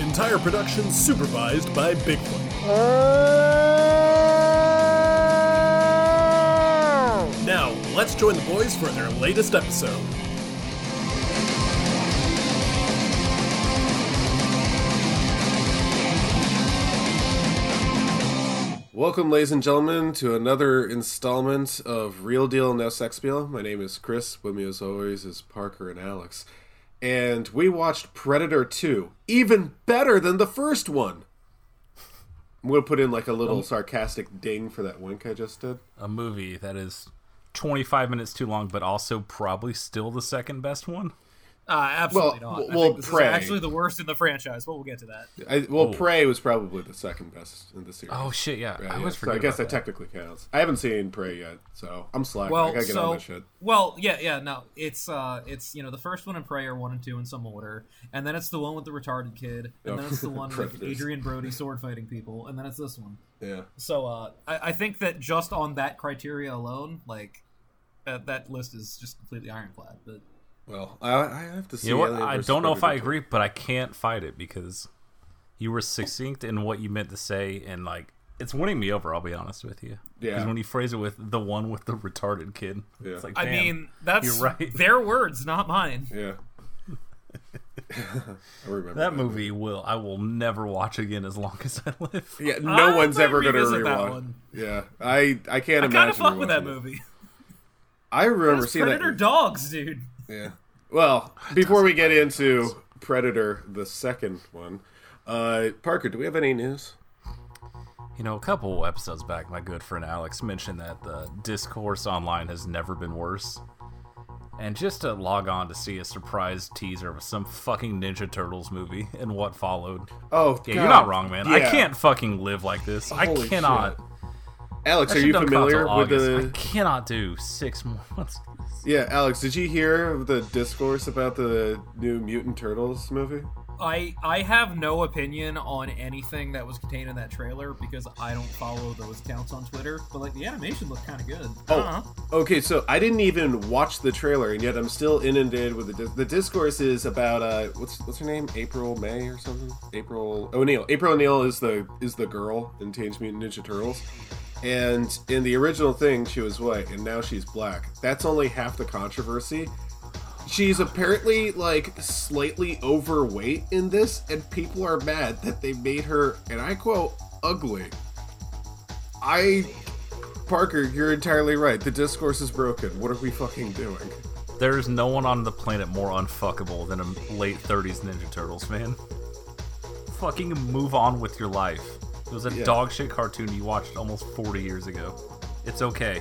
Entire production supervised by Bigfoot. Now, let's join the boys for their latest episode. Welcome, ladies and gentlemen, to another installment of Real Deal No Sex. My name is Chris. With me, as always, is Parker and Alex. And we watched Predator 2. Even better than the first one. I'm going to put in like a little um, sarcastic ding for that wink I just did. a movie that is 25 minutes too long, but also probably still the second best one. Uh, absolutely Well, not. w- I well, think this Prey. is actually the worst in the franchise, but we'll get to that. I, well, Oh. Prey was probably the second best in the series. Oh shit, yeah, Yeah, I yeah, was so I guess about that technically counts. I haven't seen Prey yet, so I'm slacking. I Well, gotta get on so that shit. well, yeah, yeah, no, it's uh, it's you know the first one in Prey are one and two in some order, and then it's the one with the retarded kid, and Oh, then it's the one with Adrien Brody sword fighting people, and then it's this one. Yeah. So uh, I, I think that just on that criteria alone, like that that list is just completely ironclad. But Well, I, I have to see. You know what? Alien I don't know if I agree, but I can't fight it because you were succinct in what you meant to say, and like it's winning me over. I'll be honest with you. Yeah. Because when you phrase it with the one with the retarded kid, Yeah. it's like I mean, that's you're right. their words, not mine. Yeah. I remember that movie will I will never watch again as long as I live. Yeah, no I one's ever gonna revisit that rewatch. one. Yeah, I I can't I imagine. kind of fuck with that rewatching it. movie. I remember seeing Predator that. dogs, dude. Yeah. Well, before we get into Predator, the second one, uh, Parker, do we have any news? You know, a couple episodes back, my good friend Alex mentioned that the discourse online has never been worse. And just to log on to see a surprise teaser of some fucking Ninja Turtles movie and what followed. Oh, Yeah, God. you're not wrong, man. I can't fucking live like this. I cannot. shit. Alex, That are you don't come out familiar with August. I cannot do six more months. Yeah, Alex, did you hear the discourse about the new Mutant Turtles movie? I I have no opinion on anything that was contained in that trailer because I don't follow those accounts on Twitter. But like the animation looked kind of good. I don't. Oh, okay. So I didn't even watch the trailer, and yet I'm still inundated with the dis- the discourse. Is about uh, what's what's her name? April May or something? April O'Neil. April O'Neil is the is the girl in Teenage Mutant Ninja Turtles, and in the original thing she was white, and now she's black. That's only half the controversy. She's apparently like slightly overweight in this, and people are mad that they made her, and I quote, ugly. I Parker, you're entirely right. The discourse is broken. What are we fucking doing? There's no one on the planet more unfuckable than a late 30s Ninja Turtles fan. Fucking move on with your life. It was a Yeah. dog shit cartoon you watched almost 40 years ago. It's okay.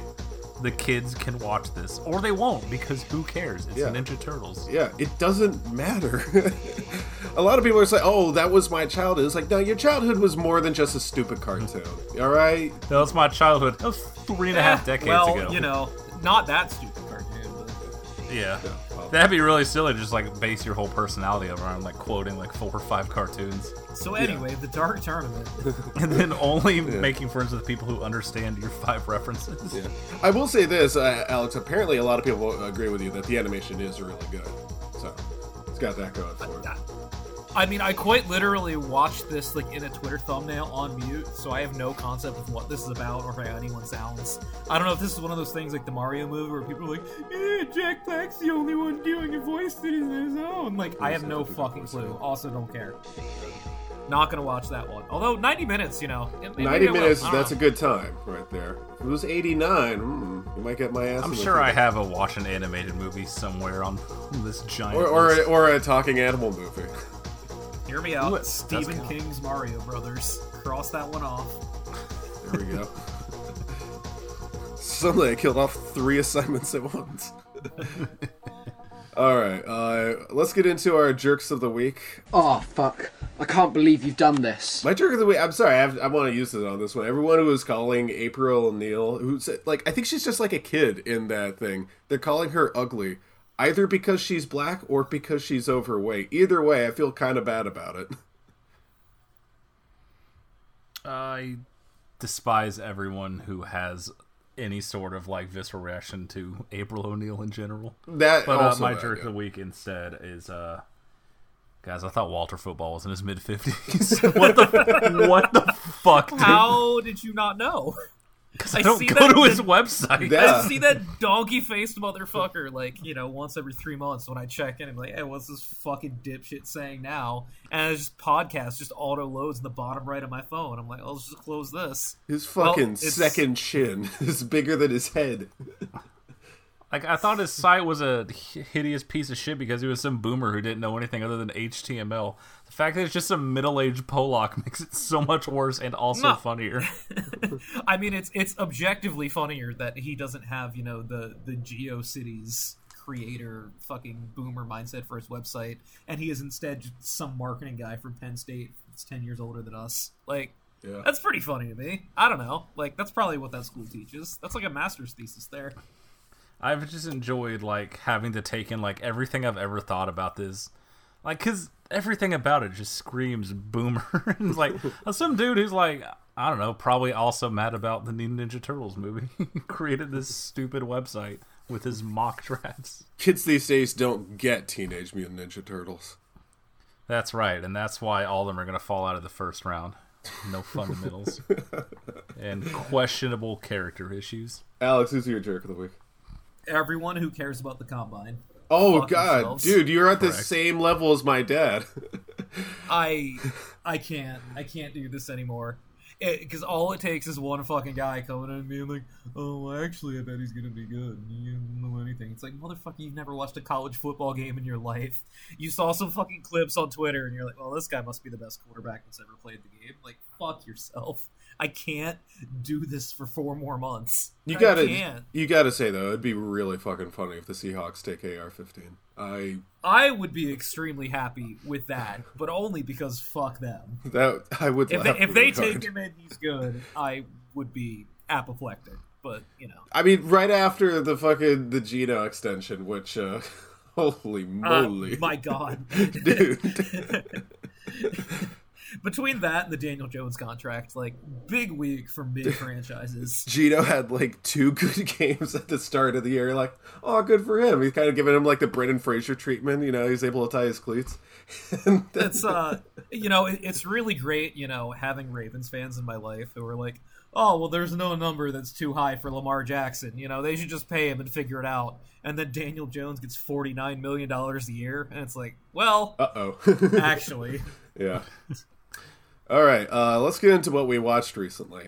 The kids can watch this. Or they won't, because who cares? It's Yeah. Ninja Turtles. Yeah, it doesn't matter. a lot of people are saying, "Oh, that was my childhood." It's like, no, your childhood was more than just a stupid cartoon. Mm-hmm. All right? That was my childhood. That was three and a half eh, decades well, ago. you know, not that stupid cartoon. But Yeah. well. That'd be really silly to just like base your whole personality around like quoting like four or five cartoons. so anyway, the Dark Tournament. And then only making friends with people who understand your five references. Yeah. I will say this, uh, Alex. Apparently, a lot of people agree with you that the animation is really good. So it's got that going for it. I mean, I quite literally watched this like in a Twitter thumbnail on mute, so I have no concept of what this is about or how anyone sounds. I don't know if this is one of those things like the Mario movie where people are like, eh, Jack Black's the only one doing a voice that is his own. Like, I have no fucking clue. Also, don't care. Not gonna watch that one. Although 90 minutes, you know, it- maybe 90 minutes—that's a good time right there. If it was 89, mm, you might get my ass. I'm sure I have a watch an animated movie somewhere on this giant. Or, or, list. or a talking animal movie. Hear me out. Ooh, it does Stephen count. King's Mario Brothers. Cross that one off. There we go. Suddenly I killed off three assignments at once. All right, uh, let's get into our jerks of the week. Oh fuck! I can't believe you've done this. My jerk of the week. I'm sorry, I, have, I want to use it on this one. Everyone who was calling April O'Neil, who's like, I think she's just like a kid in that thing. They're calling her ugly, either because she's black or because she's overweight. Either way, I feel kind of bad about it. I despise everyone who has any sort of like visceral reaction to April O'Neil in general. That but uh, my that, jerk yeah. of the week instead is uh guys. I thought Walter Football was in his mid fifties. what the what the fuck? Dude? How did you not know? I don't see go that- to his that- website. Yeah. I see that donkey faced motherfucker like, you know, once every three months when I check in and be like, hey, what's this fucking dipshit saying now? And it's just podcast just auto loads in the bottom right of my phone. I'm like, oh, let's just close this. His fucking Well, second chin is bigger than his head. Like I thought his site was a hideous piece of shit because he was some boomer who didn't know anything other than HTML. The fact that it's just some middle-aged Polak makes it so much worse and also No. funnier. I mean, it's it's objectively funnier that he doesn't have you know the the GeoCities creator fucking boomer mindset for his website, and he is instead just some marketing guy from Penn State that's ten years older than us. Like, Yeah. that's pretty funny to me. I don't know. Like, that's probably what that school teaches. That's like a master's thesis there. I've just enjoyed like having to take in like everything I've ever thought about this, like because everything about it just screams boomer. and like some dude who's like I don't know, probably also mad about the new Ninja Turtles movie, created this stupid website with his mock drafts. Kids these days don't get Teenage Mutant Ninja Turtles. That's right, and that's why all of them are going to fall out of the first round. No fundamentals and questionable character issues. Alex, who's your jerk of the week? Everyone who cares about the combine. Oh God, themselves. dude, you're at the same level as my dad. I I can't I can't do this anymore. Because all it takes is one fucking guy coming in and being like, "Oh, actually, I bet he's gonna be good." You don't know anything. It's like, motherfucker, you've never watched a college football game in your life. You saw some fucking clips on Twitter, and you're like, "Well, this guy must be the best quarterback that's ever played the game." Like, fuck yourself. I can't do this for four more months. You gotta, you gotta say though, it'd be really fucking funny if the Seahawks take AR-15. I I would be extremely happy with that, but only because fuck them. that I would. If they, if they take him and he's good, I would be apoplectic. But you know, I mean, right after the fucking the Geno extension, which uh, holy Uh, moly, my god, dude. Between that and the Daniel Jones contract, like big week for big franchises. Geno had like two good games at the start of the year. Like, oh, good for him. He's kind of giving him like the Brendan Fraser treatment. You know, he's able to tie his cleats. It's uh, you know, it, it's really great. You know, having Ravens fans in my life who are like, oh, well, there's no number that's too high for Lamar Jackson. You know, they should just pay him and figure it out. And then Daniel Jones gets forty nine million dollars a year, and it's like, well, uh oh. actually, yeah. All right, uh, let's get into what we watched recently.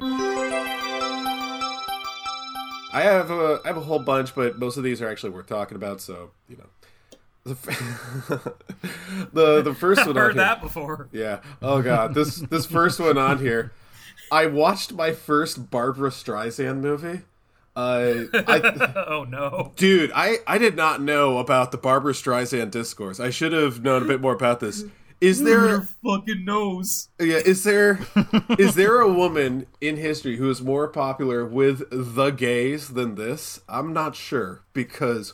I have a I have a whole bunch, but most of these are actually worth talking about. So you know, the the, the first one on heard here- that before. Yeah. Oh god, this this first one on here. I watched my first Barbara Streisand movie. Uh, I, oh no. dude, I I did not know about the Barbara Streisand discourse. I should have known a bit more about this. Is Your there fucking nose. yeah, is there is there a woman in history who is more popular with the gays than this? I'm not sure because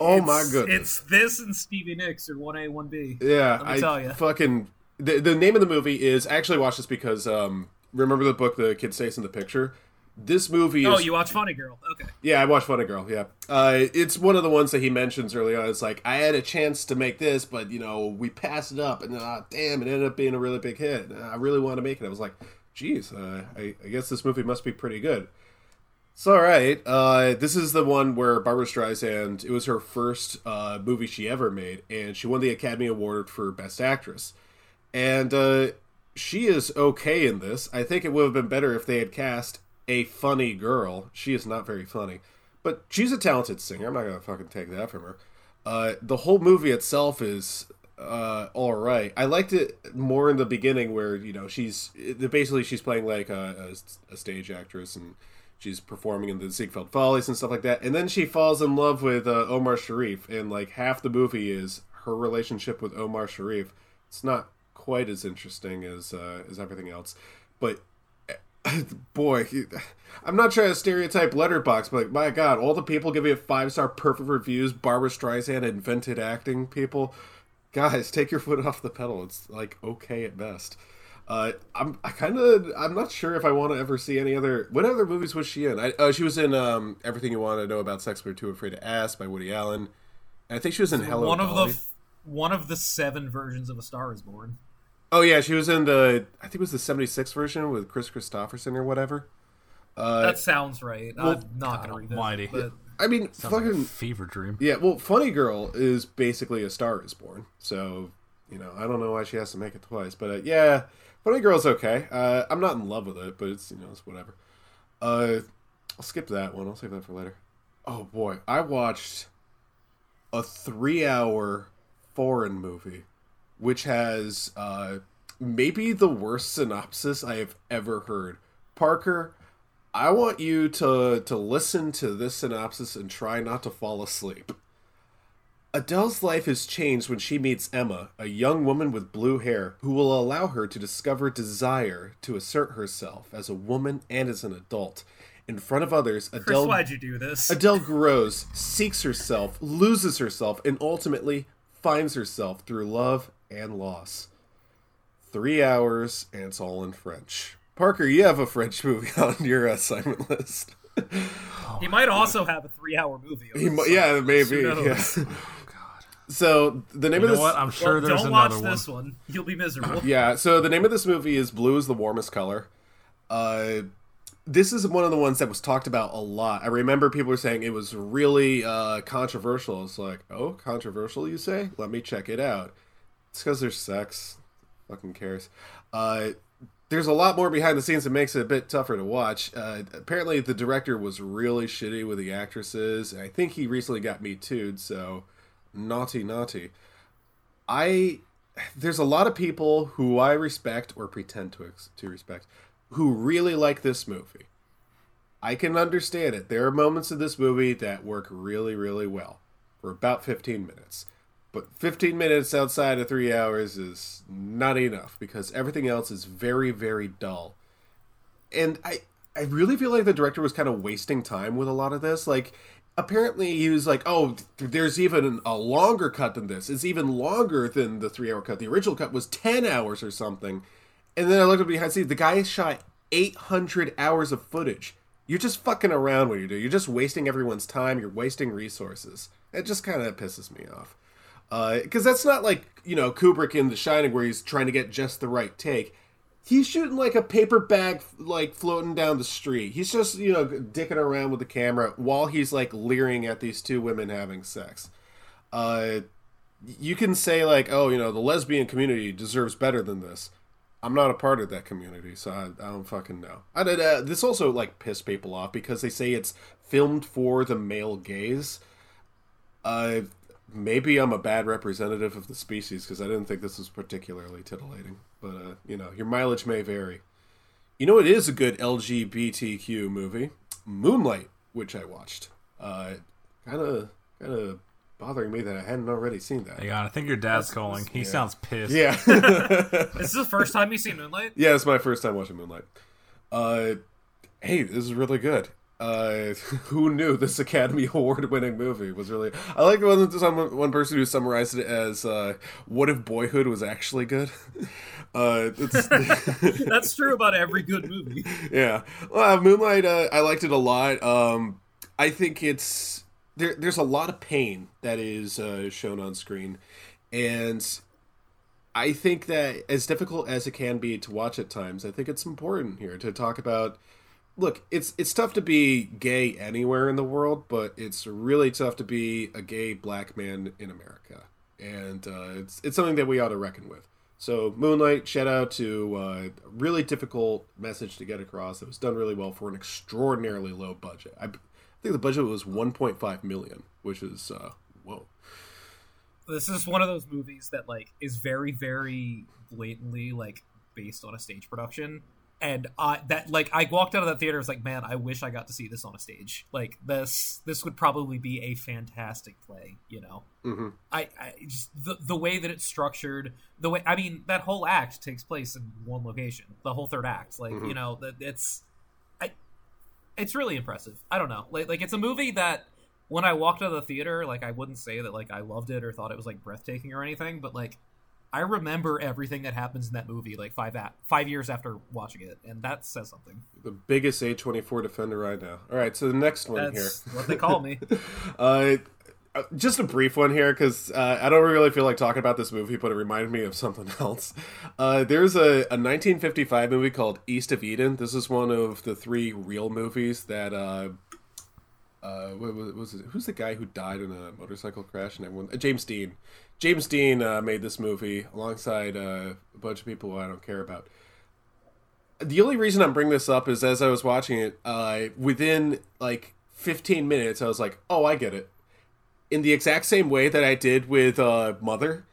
oh my goodness. It's this and Stevie Nicks are one A, one B. Yeah, Let me I tell you, fucking the, the name of the movie is I actually watched this because um remember the book the kid stays in the picture. This movie Oh, is you watch Funny Girl? Okay. yeah, I watched Funny Girl. Yeah, uh, it's one of the ones that he mentions early on. It's like I had a chance to make this, but you know we passed it up, and uh, damn, it ended up being a really big hit. And I really wanted to make it. I was like, geez, uh, I, I guess this movie must be pretty good. It's all right. Uh, this is the one where Barbara Streisand. It was her first uh, movie she ever made, and she won the Academy Award for Best Actress. And uh, she is okay in this. I think it would have been better if they had cast a funny girl. She is not very funny, but she's a talented singer. I'm not gonna fucking take that from her. Uh, the whole movie itself is uh, all right. I liked it more in the beginning, where you know she's basically she's playing like a, a, a stage actress and she's performing in the Ziegfeld Follies and stuff like that, and then she falls in love with uh, Omar Sharif, and like half the movie is her relationship with Omar Sharif. It's not quite as interesting as uh, as everything else, but boy, I'm not trying to stereotype Letterbox, but my God, all the people giving it five star perfect reviews, Barbara Streisand invented acting people. Guys, take your foot off the pedal. It's like okay at best. Uh, I'm I kind of I'm not sure if I want to ever see any other. What other movies was she in? I, uh, she was in um, Everything You Want to Know About Sex, But Too Afraid to Ask by Woody Allen. And I think she was in Hello one Dolly. of the one of the seven versions of A Star Is Born. Oh yeah, she was in the I think it was the '76 version with Kris Kristofferson or whatever. Uh, that sounds right. well, I'm not gonna read Almighty. it, but I mean, Sounds like a fucking fever dream. yeah. Well, Funny Girl is basically a Star Is Born, so you know I don't know why she has to make it twice, but uh, yeah, Funny Girl's okay. Uh, I'm not in love with it, but it's you know it's whatever. Uh, I'll skip that one. I'll save that for later. Oh boy, I watched a three-hour foreign movie, which has uh, maybe the worst synopsis I have ever heard. Parker, I want you to to listen to this synopsis and try not to fall asleep. Adele's life is changed when she meets Emma, a young woman with blue hair who will allow her to discover desire to assert herself as a woman and as an adult. In front of others, Chris, why'd you do this? Adele grows, seeks herself, loses herself, and ultimately finds herself through love and loss. Three hours, and it's all in French. Parker, you have a French movie on your assignment list. he might also have a three-hour movie. He mi- yeah, maybe. Who knows? Yeah. So the name You of know this, what? I'm sure Well, there's don't watch one. this one. You'll be miserable. yeah. So the name of this movie is "Blue is the Warmest Color." Uh, this is one of the ones that was talked about a lot. I remember people were saying it was really uh, controversial. It's like, oh, controversial, you say? Let me check it out. It's because there's sex. Fucking cares. Uh, there's a lot more behind the scenes that makes it a bit tougher to watch. Uh, apparently, the director was really shitty with the actresses. I think he recently got me too'd, so naughty, naughty. I there's a lot of people who I respect or pretend to ex- to respect who really like this movie. I can understand it. There are moments in this movie that work really, really well for about 15 minutes. But 15 minutes outside of three hours is not enough because everything else is very, very dull. And I, I really feel like the director was kind of wasting time with a lot of this. Like, apparently he was like, "Oh, there's even a longer cut than this. It's even longer than the three-hour cut. The original cut was ten hours or something." And then I looked up behind the scenes. The guy shot 800 hours of footage. You're just fucking around when you do. You're just wasting everyone's time. You're wasting resources. It just kind of pisses me off. Because that's not like, you know, Kubrick in The Shining where he's trying to get just the right take. He's shooting like a paper bag, like floating down the street. He's just, you know, dicking around with the camera while he's like leering at these two women having sex. Uh, you can say, like, oh, you know, the lesbian community deserves better than this. I'm not a part of that community, so I, I don't fucking know. I uh, this also like pissed people off because they say it's filmed for the male gaze. Uh, maybe I'm a bad representative of the species because I didn't think this was particularly titillating. But uh, you know, your mileage may vary. You know, it is a good LGBTQ movie, Moonlight, which I watched. Uh, kind of, kind of bothering me that I hadn't already seen that. Hang on, I think your dad's calling. He yeah. sounds pissed. Yeah. This is the first time you see Moonlight. Yeah, it's my first time watching Moonlight. Uh, hey, this is really good. Uh, who knew this Academy Award winning movie was really? I like the one some one person who summarized it as uh, "What if Boyhood was actually good?" Uh, it's, That's true about every good movie. yeah, well, Moonlight. Uh, I liked it a lot. Um, I think it's there. There's a lot of pain that is uh, shown on screen, and I think that as difficult as it can be to watch at times, I think it's important here to talk about. Look, it's it's tough to be gay anywhere in the world, but it's really tough to be a gay black man in America, and uh, it's it's something that we ought to reckon with. So, Moonlight, shout out to uh, a really difficult message to get across. It was done really well for an extraordinarily low budget. I, I think the budget was 1.5 million, which is uh, whoa. This is one of those movies that like is very, very blatantly like based on a stage production. And I that like I walked out of that theater. I was like, man, I wish I got to see this on a stage. Like this, this would probably be a fantastic play. You know, mm-hmm. I, I just the the way that it's structured, the way I mean that whole act takes place in one location. The whole third act, like Mm-hmm. you know, that it's, I, it's really impressive. I don't know, like like it's a movie that when I walked out of the theater, like I wouldn't say that like I loved it or thought it was like breathtaking or anything, but like I remember everything that happens in that movie like five at, five years after watching it, and that says something. The biggest A24 defender right now. All right, so the next one That's here. what they call me. Uh, uh, just a brief one here because uh, I don't really feel like talking about this movie, but it reminded me of something else. Uh, there's a, a 1955 movie called East of Eden. This is one of the three real movies that. Uh, uh, what was, was it? Who's the guy who died in a motorcycle crash and everyone? Uh, James Dean. James Dean uh, made this movie alongside uh, a bunch of people I don't care about. The only reason I'm bringing this up is as I was watching it, uh, within like 15 minutes, I was like, "Oh, I get it." in the exact same way that I did with uh, Mother,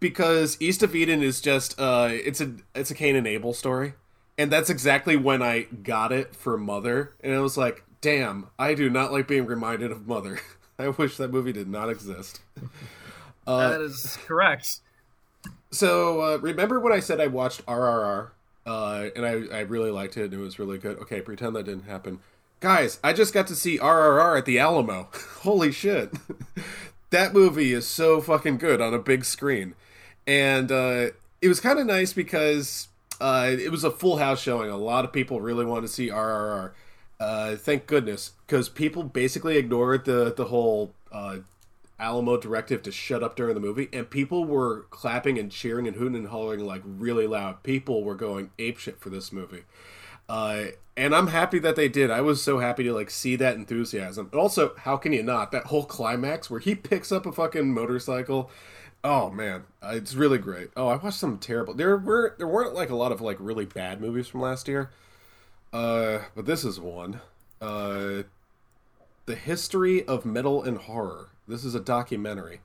because East of Eden is just it's a it's a Cain and Abel story, and that's exactly when I got it for Mother, and I was like, damn, I do not like being reminded of Mother. I wish that movie did not exist. Uh, that is correct. So uh, remember when I said I watched RRR, uh, and I I really liked it and it was really good. Okay, pretend that didn't happen. Guys, I just got to see RRR at the Alamo. Holy shit. that movie is so fucking good on a big screen. And uh, it was kind of nice because uh, it was a full house showing. A lot of people really wanted to see RRR. Uh, thank goodness, because people basically ignored the, the whole uh, Alamo directive to shut up during the movie, and people were clapping and cheering and hooting and hollering like really loud. People were going apeshit for this movie. Uh, and I'm happy that they did. I was so happy to like see that enthusiasm. And also, how can you not? That whole climax where he picks up a fucking motorcycle. Oh man, uh, it's really great. Oh, I watched some terrible. There were there weren't like a lot of like really bad movies from last year. Uh, but this is one. Uh, the history of metal and horror. This is a documentary.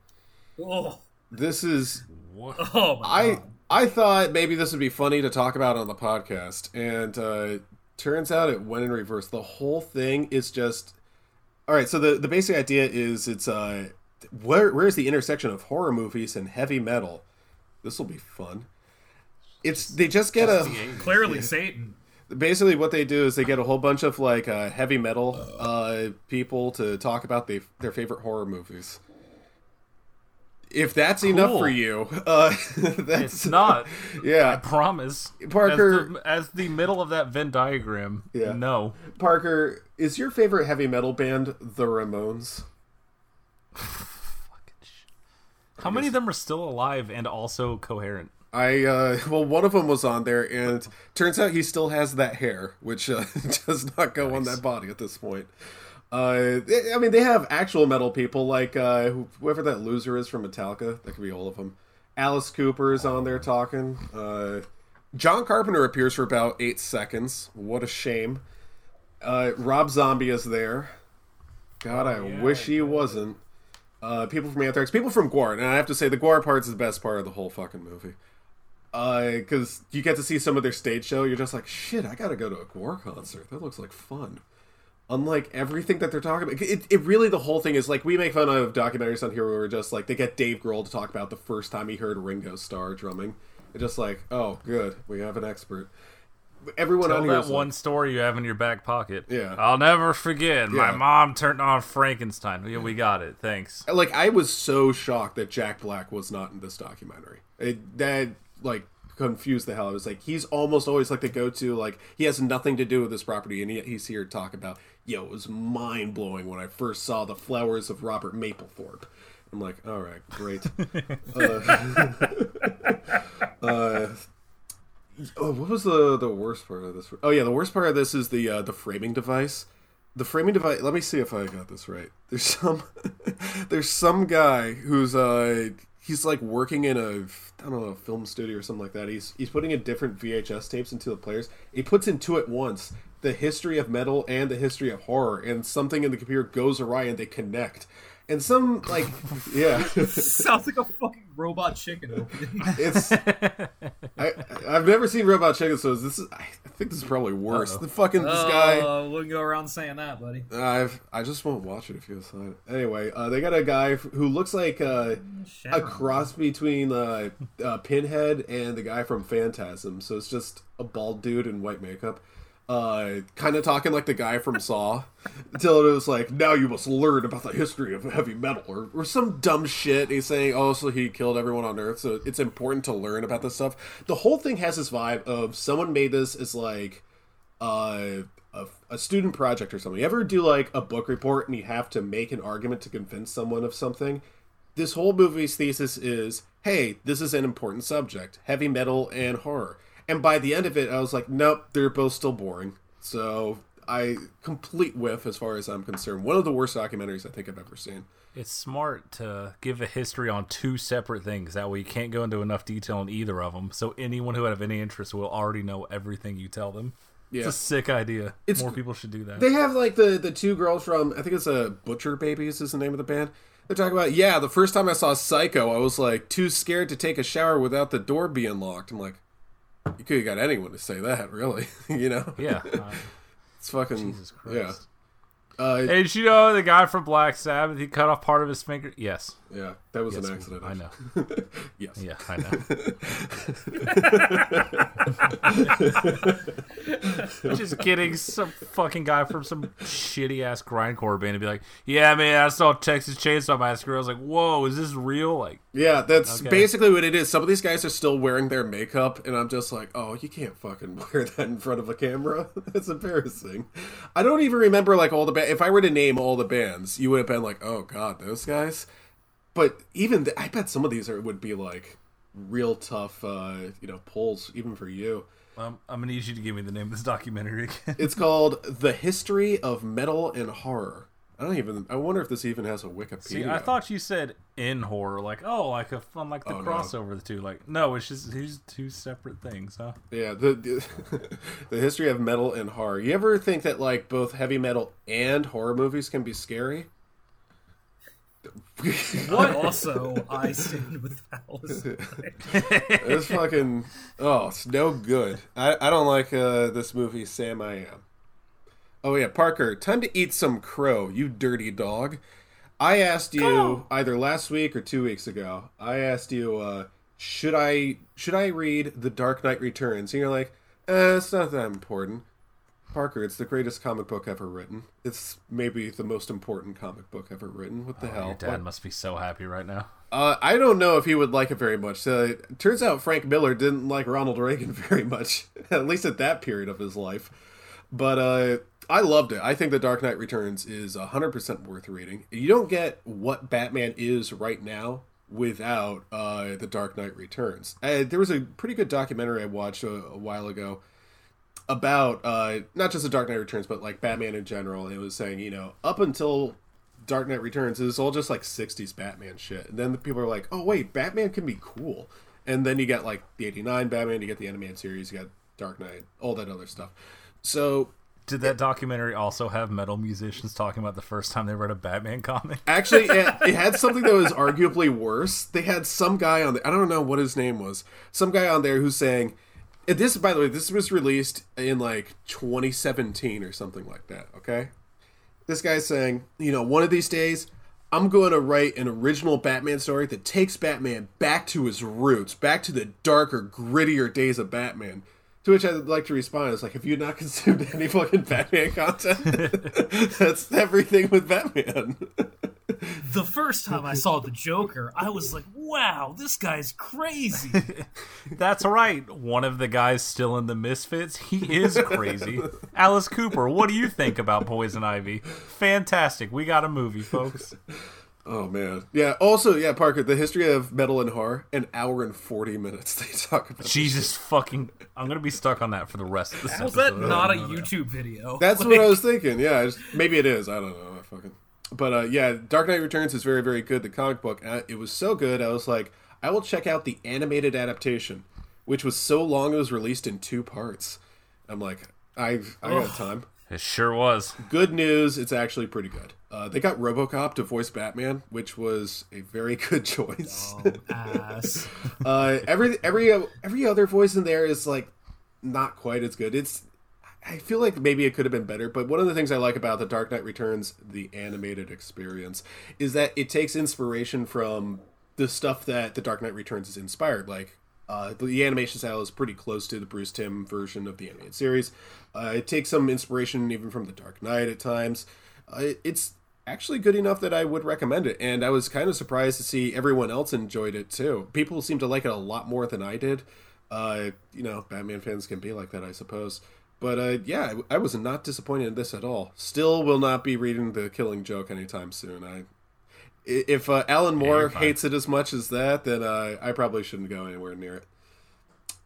Oh, This is oh my I god. I thought maybe this would be funny to talk about on the podcast, and uh, turns out it went in reverse. The whole thing is just all right. So the the basic idea is it's uh where where's the intersection of horror movies and heavy metal? This will be fun. It's they just get a Clearly, Satan. Basically what they do is they get a whole bunch of like uh, heavy metal uh, people to talk about they, their favorite horror movies. If that's enough for you, uh, that's It's not. Yeah, I promise. Parker- As the, as the middle of that Venn diagram. Yeah. No. Parker, is your favorite heavy metal band the Ramones? Fucking sh How many of them are still alive and also coherent? I uh, well, one of them was on there, and turns out he still has that hair, which uh, does not go on that body at this point. Uh, I mean, they have actual metal people like uh, whoever that loser is from Metallica. That could be all of them. Alice Cooper is on there talking. Uh, John Carpenter appears for about eight seconds. What a shame. Uh, Rob Zombie is there. God, I wish he wasn't. Uh, people from Anthrax, people from Gwar, and I have to say the Gwar part's is the best part of the whole fucking movie. Uh, because you get to see some of their stage show, you're just like, shit, I gotta go to a Gwar concert. That looks like fun. Unlike everything that they're talking about, it, it really the whole thing is like we make fun of documentaries on here where we're just like they get Dave Grohl to talk about the first time he heard Ringo Starr drumming. It's just like, oh, good, we have an expert. Everyone Tell on here that one like, story you have in your back pocket. Yeah. I'll never forget. My mom turned on Frankenstein. Yeah, we got it. Thanks. like I was so shocked that Jack Black was not in this documentary. It, that like confused the hell. I was like, he's almost always like the go-to. Like he has nothing to do with this property, and yet he's here to talk about. Yo, it was mind blowing when I first saw the flowers of Robert Mapplethorpe. I'm like, all right, great. uh, uh, oh, what was the the worst part of this? Oh yeah, the worst part of this is the uh, the framing device. The framing device. Let me see if I got this right. There's some there's some guy who's uh he's like working in a I don't know a film studio or something like that. He's he's putting in different VHS tapes into the players. He puts in two at once the history of metal and the history of horror, and something in the computer goes awry and they connect. And some like yeah, Sounds like a fucking robot chicken opening. it's I I've never seen Robot Chicken, so this is I think this is probably worse. The fucking this guy. Oh, wouldn't go around saying that, buddy. I've I just won't watch it if you decide. Anyway, uh, they got a guy who looks like uh, a cross between uh, uh, Pinhead and the guy from Phantasm. So it's just a bald dude in white makeup, uh, kind of talking like the guy from Saw, until it was like, "Now you must learn about the history of heavy metal," or, or some dumb shit. He's saying, "Oh, so he killed everyone on Earth, so it's important to learn about this stuff." The whole thing has this vibe of someone made this as like uh, a, a student project or something. You ever do like a book report and you have to make an argument to convince someone of something? This whole movie's thesis is hey, this is an important subject heavy metal and horror. And by the end of it, I was like, nope, they're both still boring. So I complete whiff as far as I'm concerned. One of the worst documentaries I think I've ever seen. It's smart to give a history on two separate things. That way, you can't go into enough detail on either of them. So anyone who have any interest will already know everything you tell them. Yeah. It's a sick idea. It's- More people should do that. They have like the the two girls from I think it's a Butcher Babies is the name of the band. They're talking about yeah. The first time I saw Psycho, I was like too scared to take a shower without the door being locked. I'm like, you could have got anyone to say that, really. you know? yeah. Uh, It's fucking Jesus Christ. yeah. Uh, did you know the guy from Black Sabbath? He cut off part of his finger. Yes. Yeah, that was Yes, an accident. I know. yes. Yeah, I know. Just kidding. Some fucking guy from some shitty ass grindcore band to be like, "Yeah, man, I saw Texas Chainsaw Massacre." I was like, "Whoa, is this real?" Like, Yeah, that's Okay. basically what it is. Some of these guys are still wearing their makeup, and I'm just like, oh, you can't fucking wear that in front of a camera. That's embarrassing. I don't even remember like all the ba- if I were to name all the bands, you would have been like, oh god, those guys. But even th- I bet some of these are would be like real tough, uh, you know, pulls even for you. um, I'm gonna need you to give me the name of this documentary again. It's called "The History of Metal and Horror." I don't even. I wonder if this even has a Wikipedia. See, I thought you said in horror, like, oh, like a fun, like the Oh, crossover of the two. Like, no, it's just these two separate things, huh? Yeah, the, the the history of metal and horror. You ever think that like both heavy metal and horror movies can be scary? What? also, I stand with Alice. It's fucking oh, it's no good. I, I don't like uh, this movie. Sam, I am. Oh yeah, Parker, time to eat some crow, you dirty dog. I asked you either last week or two weeks ago. I asked you, uh, should I should I read The Dark Knight Returns? And you're like, eh, it's not that important. Parker, it's the greatest comic book ever written. It's maybe the most important comic book ever written. What the hell? Oh, Your dad must be so happy right now. Uh, I don't know if he would like it very much. It turns out Frank Miller didn't like Ronald Reagan very much, at least at that period of his life. But uh, I loved it. I think The Dark Knight Returns is 100% worth reading. You don't get what Batman is right now without uh, The Dark Knight Returns. Uh, there was a pretty good documentary I watched a, a while ago about uh, not just The Dark Knight Returns, but like Batman in general. It was saying, you know, up until Dark Knight Returns, it was all just like 60s Batman shit. And then the people are like, oh, wait, Batman can be cool. And then you got like the 89 Batman, you get the animated series, you got Dark Knight, all that other stuff. So Did that documentary also have metal musicians talking about the first time they read a Batman comic? Actually, it, it had something that was arguably worse. They had some guy on there. I don't know what his name was. Some guy on there who's saying, and this, by the way, this was released in like 2017 or something like that. Okay, this guy's saying, you know, one of these days, I'm going to write an original Batman story that takes Batman back to his roots, back to the darker, grittier days of Batman. To which I'd like to respond is like, have you not consumed any fucking Batman content? That's everything with Batman. the first time I saw the Joker, I was like, "Wow, this guy's crazy." That's right. One of the guys still in the Misfits, he is crazy. Alice Cooper, what do you think about Poison Ivy? Fantastic. We got a movie, folks. Oh man, yeah. Also, yeah, Parker, the history of metal and horror, an hour and forty minutes. They talk about. this Jesus fucking. I'm going to be stuck on that for the rest of the How's that episode. not a YouTube video? That's Like, what I was thinking. Yeah, it's- maybe it is. I don't know. I fucking. But uh, yeah, Dark Knight Returns is very, very good. The comic book. Uh, it was so good. I was like, I will check out the animated adaptation, which was so long it was released in two parts. I'm like, I've I got time. It sure was. Good news. It's actually pretty good. Uh, they got RoboCop to voice Batman, which was a very good choice. Oh, ass. uh, every every every other voice in there is like not quite as good. It's I feel like maybe it could have been better, but one of the things I like about The Dark Knight Returns, the animated experience, is that it takes inspiration from the stuff that The Dark Knight Returns is inspired. Like uh, the animation style is pretty close to the Bruce Timm version of the animated series. Uh, it takes some inspiration even from The Dark Knight at times. Uh, it's actually good enough that I would recommend it, and I was kind of surprised to see everyone else enjoyed it too. People seem to like it a lot more than I did. Uh, you know, Batman fans can be like that, I suppose. But uh, yeah, I, I was not disappointed in this at all. Still, will not be reading the Killing Joke anytime soon. I, if uh, Alan Moore Yeah, hates it as much as that, then uh, I probably shouldn't go anywhere near it.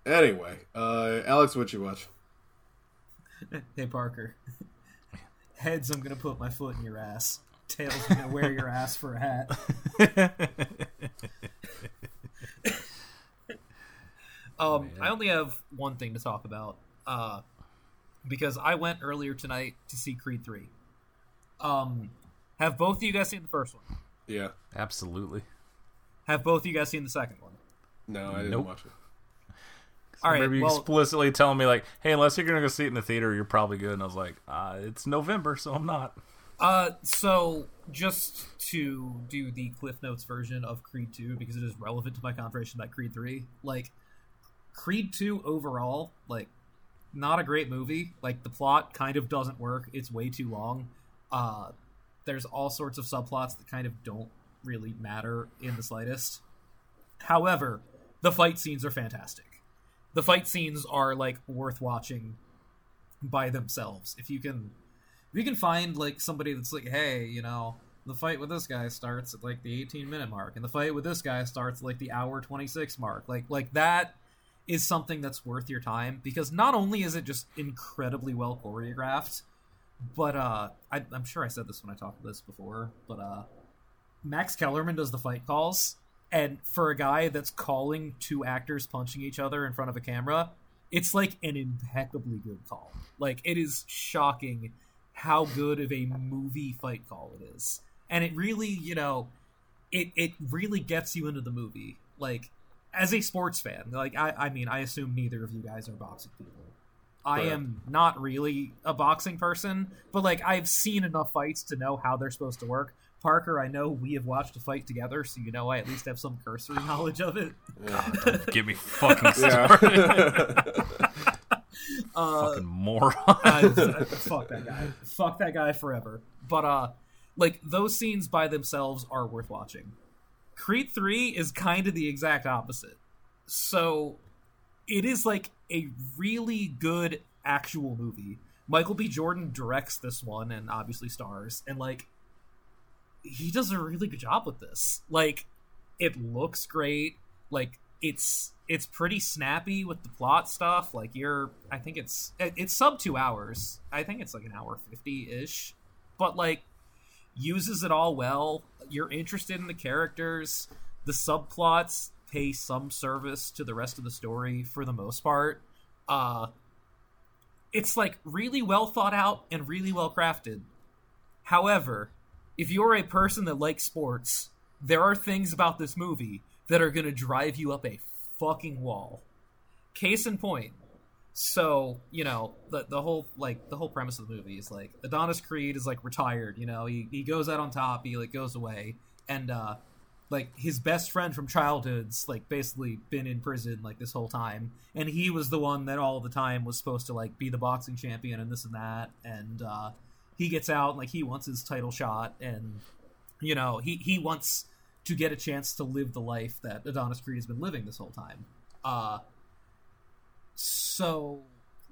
Anyway, uh, Alex, what you watch? hey Parker. Heads, I'm gonna put my foot in your ass. Tails, I'm gonna wear your ass for a hat. um, I only have one thing to talk about. Uh, because I went earlier tonight to see Creed three. Um, have both of you guys seen the first one? Yeah. Absolutely. Have both of you guys seen the second one? No, I didn't Nope. watch it. All I right. remember you Well, explicitly telling me like, "Hey, unless you're gonna go see it in the theater, you're probably good." And I was like, uh, "It's November, so I'm not." Uh, so just to do the Cliff Notes version of Creed 2 because it is relevant to my conversation about Creed 3. Like Creed 2 overall, like not a great movie. Like the plot kind of doesn't work. It's way too long. Uh, there's all sorts of subplots that kind of don't really matter in the slightest. However, the fight scenes are fantastic. The fight scenes are like worth watching by themselves. If you can if you can find like somebody that's like, hey, you know, the fight with this guy starts at like the 18 minute mark, and the fight with this guy starts like the hour 26 mark, like like that is something that's worth your time because not only is it just incredibly well choreographed, but uh, I, I'm sure I said this when I talked about this before, but uh, Max Kellerman does the fight calls, and for a guy that's calling two actors punching each other in front of a camera, it's like an impeccably good call. Like it is shocking how good of a movie fight call it is. And it really, you know, it it really gets you into the movie. Like as a sports fan, like I I mean, I assume neither of you guys are boxing people. I Correct. am not really a boxing person, but like I've seen enough fights to know how they're supposed to work. Parker, I know we have watched a fight together, so you know I at least have some cursory knowledge of it. Get me fucking Yeah. started. Uh, fucking moron. uh, fuck that guy. Fuck that guy forever. But uh like those scenes by themselves are worth watching. Creed 3 is kind of the exact opposite. So it is like a really good actual movie. Michael B. Jordan directs this one and obviously stars and like he does a really good job with this. Like it looks great. Like it's it's pretty snappy with the plot stuff. Like you're I think it's it's sub 2 hours. I think it's like an hour 50ish. But like uses it all well. You're interested in the characters. The subplots pay some service to the rest of the story for the most part. Uh it's like really well thought out and really well crafted. However, if you're a person that likes sports, there are things about this movie that are going to drive you up a fucking wall. Case in point. So, you know, the the whole like the whole premise of the movie is like Adonis Creed is like retired, you know, he he goes out on top, he like goes away and uh like his best friend from childhood's like basically been in prison like this whole time and he was the one that all the time was supposed to like be the boxing champion and this and that and uh he gets out and like he wants his title shot and you know he he wants to get a chance to live the life that Adonis Creed has been living this whole time. Uh so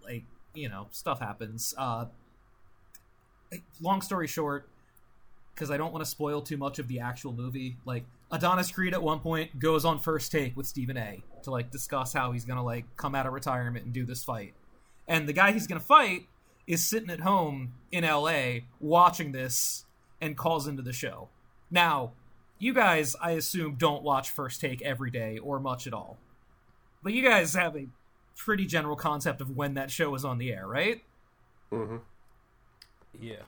like you know stuff happens uh long story short because I don't want to spoil too much of the actual movie. Like Adonis Creed at one point goes on first take with Stephen A. to like discuss how he's gonna like come out of retirement and do this fight. And the guy he's gonna fight is sitting at home in LA watching this and calls into the show. Now, you guys, I assume, don't watch first take every day or much at all. But you guys have a pretty general concept of when that show is on the air, right? hmm yeah.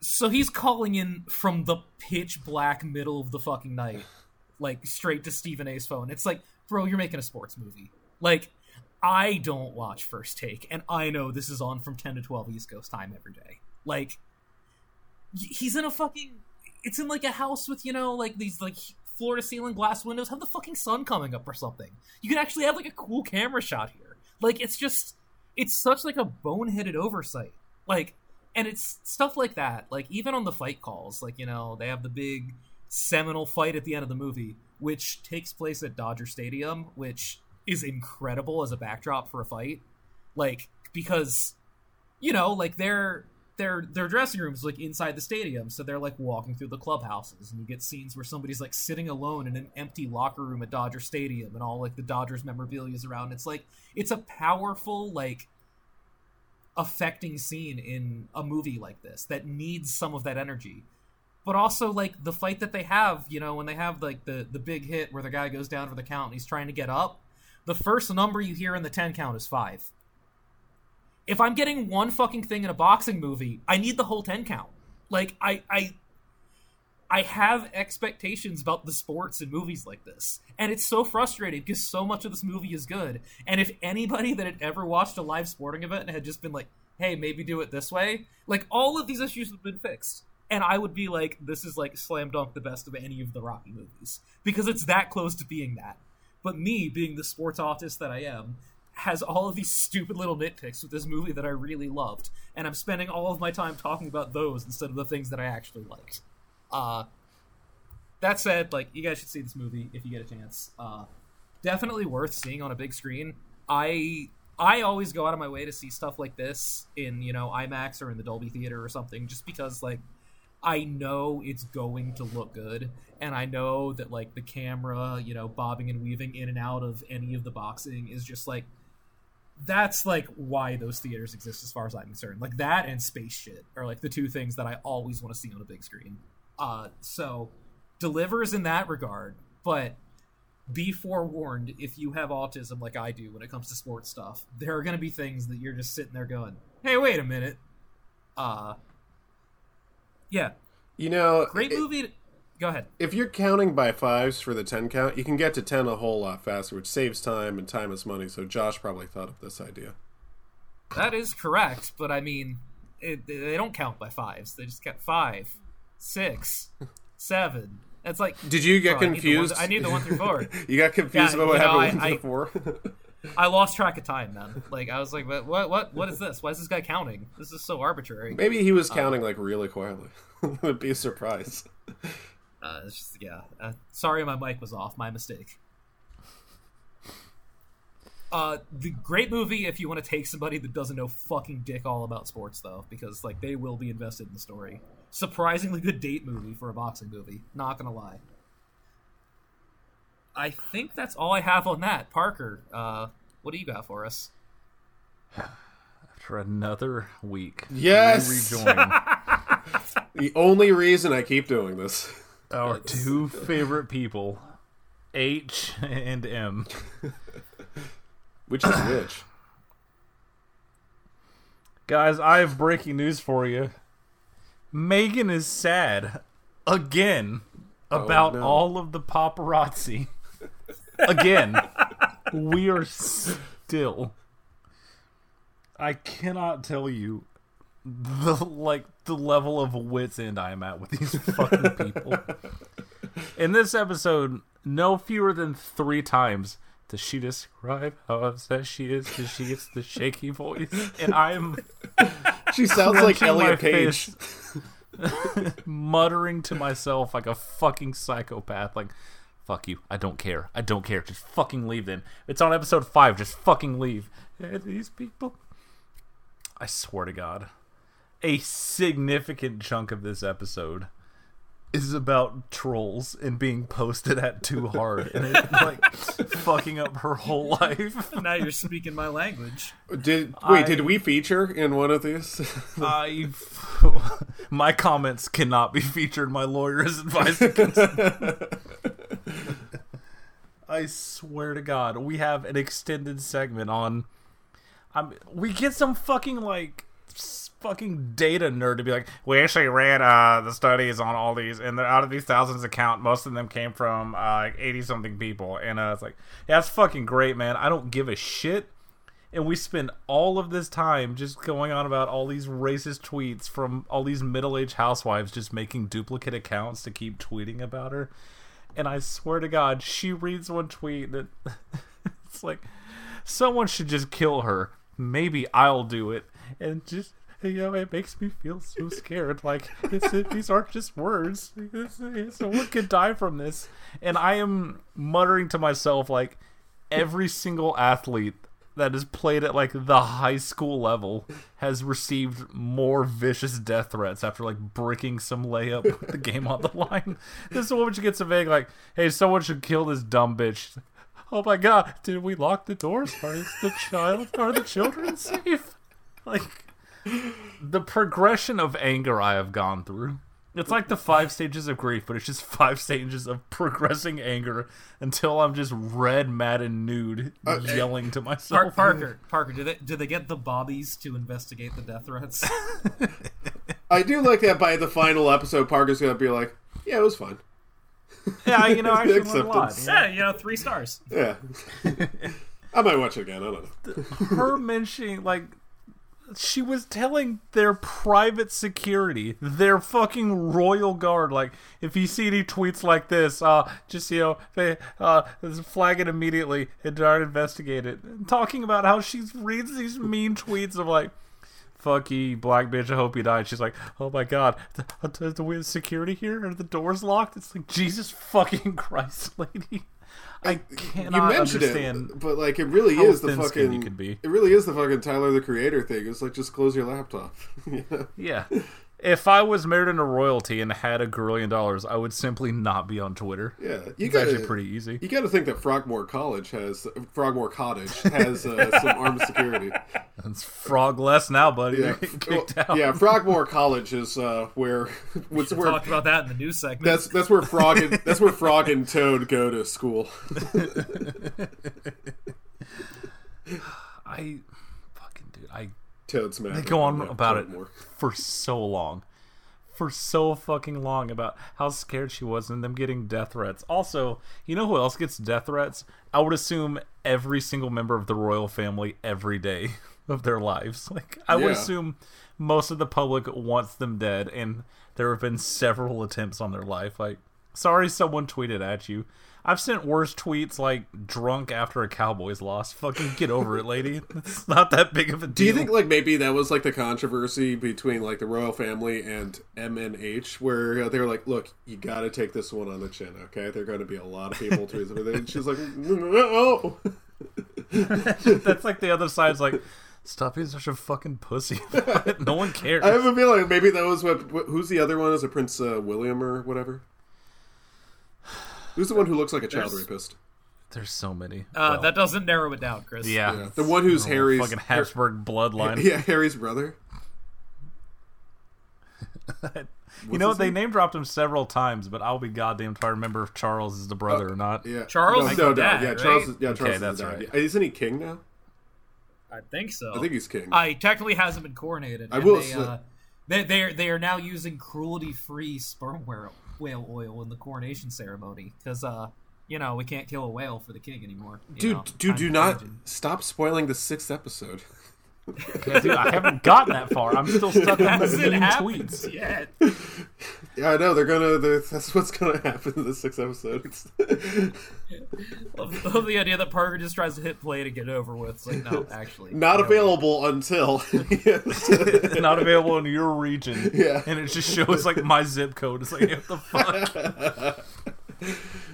So he's calling in from the pitch black middle of the fucking night, like straight to Stephen A's phone. It's like, bro, you're making a sports movie. Like, I don't watch First Take, and I know this is on from 10 to 12 East Coast time every day. Like, he's in a fucking. It's in like a house with, you know, like these, like, floor to ceiling glass windows. Have the fucking sun coming up or something. You can actually have, like, a cool camera shot here. Like, it's just. It's such, like, a boneheaded oversight. Like, and it's stuff like that. Like, even on the fight calls, like, you know, they have the big seminal fight at the end of the movie, which takes place at Dodger Stadium, which is incredible as a backdrop for a fight. Like because you know, like their their their dressing rooms like inside the stadium, so they're like walking through the clubhouses, and you get scenes where somebody's like sitting alone in an empty locker room at Dodger Stadium, and all like the Dodgers memorabilia is around. It's like it's a powerful like affecting scene in a movie like this that needs some of that energy but also like the fight that they have you know when they have like the the big hit where the guy goes down for the count and he's trying to get up the first number you hear in the 10 count is 5 if i'm getting one fucking thing in a boxing movie i need the whole 10 count. Like i i i have expectations about the sports in movies like this. And it's so frustrating because so much of this movie is good. And if anybody that had ever watched a live sporting event and had just been like hey maybe do it this way like all of these issues have been fixed. And I would be like, this is like slam dunk the best of any of the Rocky movies. Because it's that close to being that. But me, being the sports artist that I am, has all of these stupid little nitpicks with this movie that I really loved, and I'm spending all of my time talking about those instead of the things that I actually liked. Uh, that said, like you guys should see this movie if you get a chance. Uh, definitely worth seeing on a big screen. I I always go out of my way to see stuff like this in you know IMAX or in the Dolby Theater or something, just because like I know it's going to look good, and I know that like the camera, you know, bobbing and weaving in and out of any of the boxing is just like that's like why those theaters exist as far as I'm concerned. Like that and space shit are like the two things that I always want to see on a big screen. Uh so delivers in that regard, but be forewarned if you have autism like I do when it comes to sports stuff. There are going to be things that you're just sitting there going, "Hey, wait a minute." Uh yeah. You know, Great it- movie. Go ahead. if you're counting by fives for the 10 count, you can get to 10 a whole lot faster, which saves time, and time is money. So Josh probably thought of this idea. That is correct, but I mean, it, they don't count by fives. They just count five, six, seven. It's like. Did you get Oh, one- confused? I need the one through four. you got confused Yeah, about what know, happened I- with the four? I lost track of time, man. Like I was like, what, what, what, what is this? Why is this guy counting? This is so arbitrary. Maybe he was Uh, counting like really quietly. It'd be a surprise. Uh, it's just yeah. Uh, sorry, my mic was off. My mistake. Uh, the great movie if you want to take somebody that doesn't know fucking dick all about sports though, because like they will be invested in the story. Surprisingly good date movie for a boxing movie. Not gonna lie. I think that's all I have on that. Parker, uh, what do you got for us? After another week, Yes! we rejoin The only reason I keep doing this. Our two favorite people, H and M. Which is which? Guys, I have breaking news for you. Meghan is sad again oh, about no. all of the paparazzi. again, we are still. I cannot tell you the like the level of wits end I am at with these fucking people. In this episode, no fewer than three times does she describe how upset she is because she gets the shaky voice, and I'm She sounds like Elliot Page. muttering to myself like a fucking psychopath. Like, fuck you. I don't care. I don't care. Just fucking leave. Then it's on episode five. Just fucking leave. These people. I swear to God, a significant chunk of this episode is about trolls and being posted at too hard and it like fucking up her whole life. now you're speaking my language. Did wait? I- Did we feature in one of these? I, my comments cannot be featured. My lawyer is advised against it. I swear to God, we have an extended segment on. I'm, we get some fucking like s- fucking data nerd to be like, we actually ran uh, the studies on all these, and out of these thousands of count, most of them came from uh, eighty something people, and uh, it's like, yeah, that's fucking great, man. I don't give a shit. And we spend all of this time just going on about all these racist tweets from all these middle aged housewives just making duplicate accounts to keep tweeting about her. And I swear to God, she reads one tweet that it's like, someone should just kill her. Maybe I'll do it. And just, you know, it makes me feel so scared. Like, it, these aren't just words. Someone could die from this. And I am muttering to myself, like, every single athlete that has played at like the high school level has received more vicious death threats after like breaking some layup with the game on the line. This woman just gets a vague like, "Hey, someone should kill this dumb bitch." Oh my god! Did we lock the doors? Are the child? Are the children safe? Like the progression of anger I have gone through. It's like the five stages of grief, but it's just five stages of progressing anger until I'm just red, mad, and nude, yelling to myself. Park, Parker, Parker, did they did they get the bobbies to investigate the death threats? I do like that by the final episode, Parker's gonna be like, "Yeah, it was fun." Yeah, you know, I actually learned a lot. you know? yeah, you know, three stars. Yeah, I might watch it again. I don't know. Her mentioning like she was telling their private security, their fucking royal guard, like if you see any tweets like this, uh, just you know, they, uh, flag it immediately and try to investigate it. Talking about how she reads these mean tweets of like. Fuck you, black bitch. I hope you die. She's like, oh my god, the, the, the, security here? Are the doors locked? It's like, Jesus fucking Christ, lady. I cannot you mentioned understand. it, but like it really is the fucking. you could be. It really is the fucking Tyler the Creator thing. It's like just close your laptop. yeah. Yeah. If I was married into royalty and had a grillion dollars, I would simply not be on Twitter. Yeah, you it's gotta, actually pretty easy. You got to think that Frogmore College has Frogmore Cottage has uh, some armed security. It's frog less now, buddy. Yeah, They're getting kicked out. yeah. Frogmore College is uh, where what's We where talked about that in the news segment. that's that's where Frog and that's where Frog and Toad go to school. I fucking dude, I Toad's they go on Yeah, about it Toadmore. for so long. For so fucking long about how scared she was and them getting death threats. Also, you know who else gets death threats? I would assume every single member of the royal family every day of their lives. Like I would assume most of the public wants them dead and there have been several attempts on their life. Like, sorry someone tweeted at you. I've sent worse tweets like drunk after a Cowboys loss. Fucking get over it, lady. It's not that big of a deal. Do you think like maybe that was like the controversy between like the royal family and M&H, where they were like, "Look, you got to take this one on the chin, okay? There are going to be a lot of people tweeting with it." And she's like, "No." That's like the other side's like, stop being such a fucking pussy. no one cares. I have a feeling like, maybe that was what, what. Who's the other one? Is it Prince uh, William or whatever? Who's the one who looks like a child There's- rapist? There's so many. uh, Well, that doesn't narrow it down, Chris. yeah. Yeah, the one who's Harry's fucking Habsburg bloodline. Yeah, Harry's brother. you know his they name? name dropped him several times, but I'll be goddamn if I remember if Charles is the brother or not. Yeah, Charles No, is no, the no, dad, yeah, right? Charles. Is, yeah, Okay, Charles is that's dad. right. Isn't he king now? I think so. I think he's king. Uh, he technically hasn't been coronated. I and will They, say- uh, they, they, are, they are now using cruelty-free sperm whale, whale oil in the coronation ceremony because, uh, you know, we can't kill a whale for the king anymore. Dude, know, dude, do not changing. stop spoiling the sixth episode. Yeah, dude, I haven't gotten that far. I'm still stuck in the Hasn't mean happened tweets. yet. Yeah, I know they're gonna. They're, that's what's gonna happen in the sixth episode. Love, love the idea that Parker just tries to hit play to get it over with. It's like, no, actually, Not no. available until. Not available in your region. Yeah. And it just shows like my zip code. It's like what the fuck.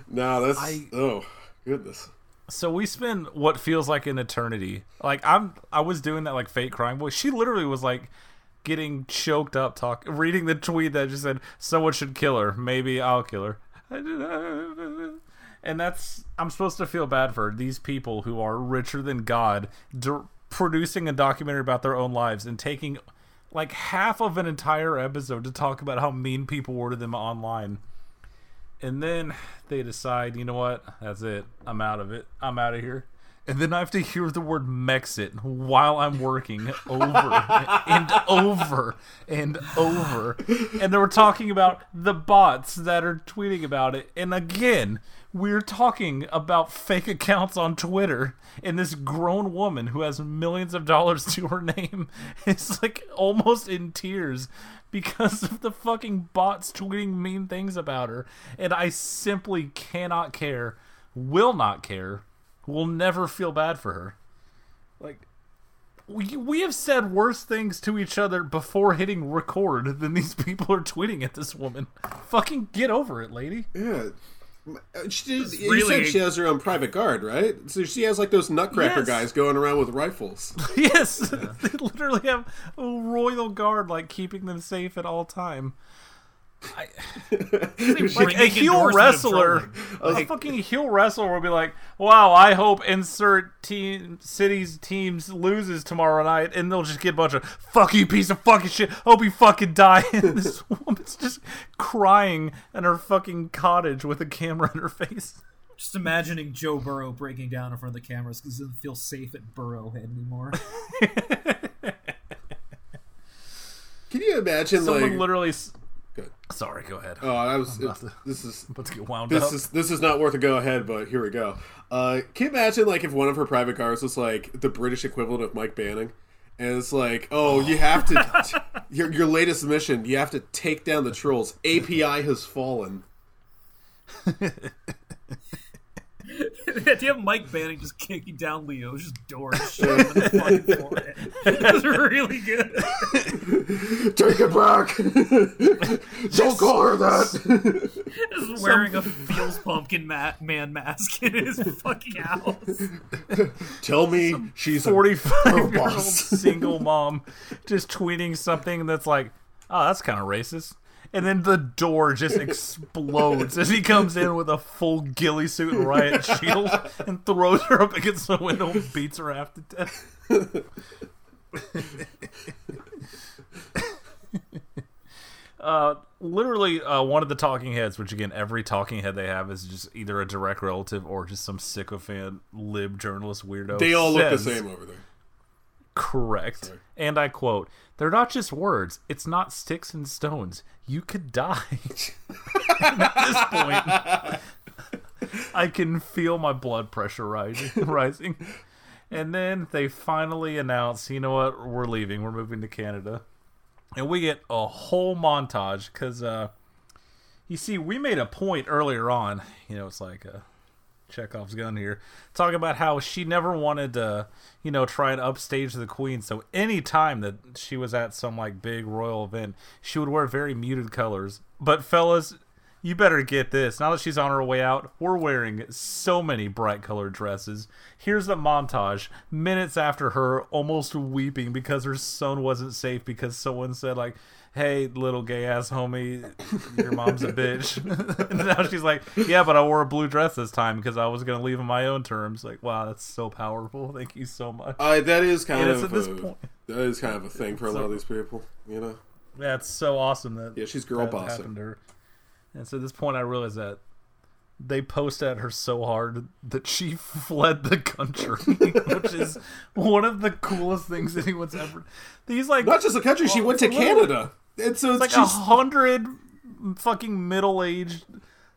no, that's. I- oh goodness. So we spend what feels like an eternity. Like I'm, I was doing that like fake crying boy. She literally was like getting choked up, talk, reading the tweet that just said someone should kill her. Maybe I'll kill her. And that's I'm supposed to feel bad for these people who are richer than God, producing a documentary about their own lives and taking like half of an entire episode to talk about how mean people were to them online. And then they decide, you know what? That's it. I'm out of it. I'm out of here. And then I have to hear the word Megxit while I'm working over and over and over. And they were talking about the bots that are tweeting about it. And again, we're talking about fake accounts on Twitter. And this grown woman who has millions of dollars to her name is like almost in tears because of the fucking bots tweeting mean things about her. And I simply cannot care, will not care will never feel bad for her. Like we we have said worse things to each other before hitting record than these people are tweeting at this woman. Fucking get over it, lady. Yeah. She, you really... said she has her own private guard, right? So she has like those nutcracker yes. guys going around with rifles. yes, yeah. they literally have a royal guard, like keeping them safe at all time. I, like a heel wrestler, a fucking heel wrestler will be like, "Wow, I hope insert team cities teams loses tomorrow night," and they'll just get a bunch of "fuck you, piece of fucking shit." Hope you fucking die. And this woman's just crying in her fucking cottage with a camera in her face. Just imagining Joe Burrow breaking down in front of the cameras because he doesn't feel safe at Burrowhead anymore. Can you imagine? Someone like, literally Good. Sorry, go ahead. Oh, I was. It, to, this is about to get wound up. this up. is this is not worth a go ahead, but here we go. Uh, can you imagine like if one of her private cars was like the British equivalent of Mike Banning, and it's like, oh, you have to your your latest mission, you have to take down the trolls. API has fallen. the idea of Mike Banning just kicking down Leo's door and the fucking forehead. It really good. Take it back. Don't call her that. Just wearing a Feels Pumpkin ma- man mask in his fucking house. Tell me Some she's 45 year old single mom just tweeting something that's like, oh, that's kind of racist and then the door just explodes as he comes in with a full ghillie suit and riot shield and throws her up against the window and beats her half to death. uh, literally, uh, one of the talking heads, which again, every talking head they have is just either a direct relative or just some sycophant lib journalist weirdo. They all look the same over there. Correct. Sorry. And I quote, they're not just words. It's not sticks and stones. You could die. at this point, I can feel my blood pressure rising. rising. And then they finally announce, you know what, we're leaving. We're moving to Canada. And we get a whole montage because, uh, you see, we made a point earlier on. You know, it's like, uh, Chekhov's gun here, talking about how she never wanted to, you know, try and upstage the queen. So any time that she was at some like big royal event, she would wear very muted colors. But fellas, you better get this. Now that she's on her way out, we're wearing so many bright colored dresses. Here's the montage minutes after her almost weeping because her son wasn't safe because someone said like hey, little gay ass homie, your mom's a bitch. and now she's like, yeah, but I wore a blue dress this time because I was going to leave on my own terms. Like, wow, that's so powerful. Thank you so much. Uh, that is kind and of at this a, point. That is kind of a thing for a lot of these people, you know. That's so awesome that yeah, she's girl bossing. Happened to her. And so at this point, I realized that they post at her so hard that she fled the country, which is one of the coolest things anyone's ever. These like not just the country, she went to Canada. And so it's like a hundred fucking middle aged,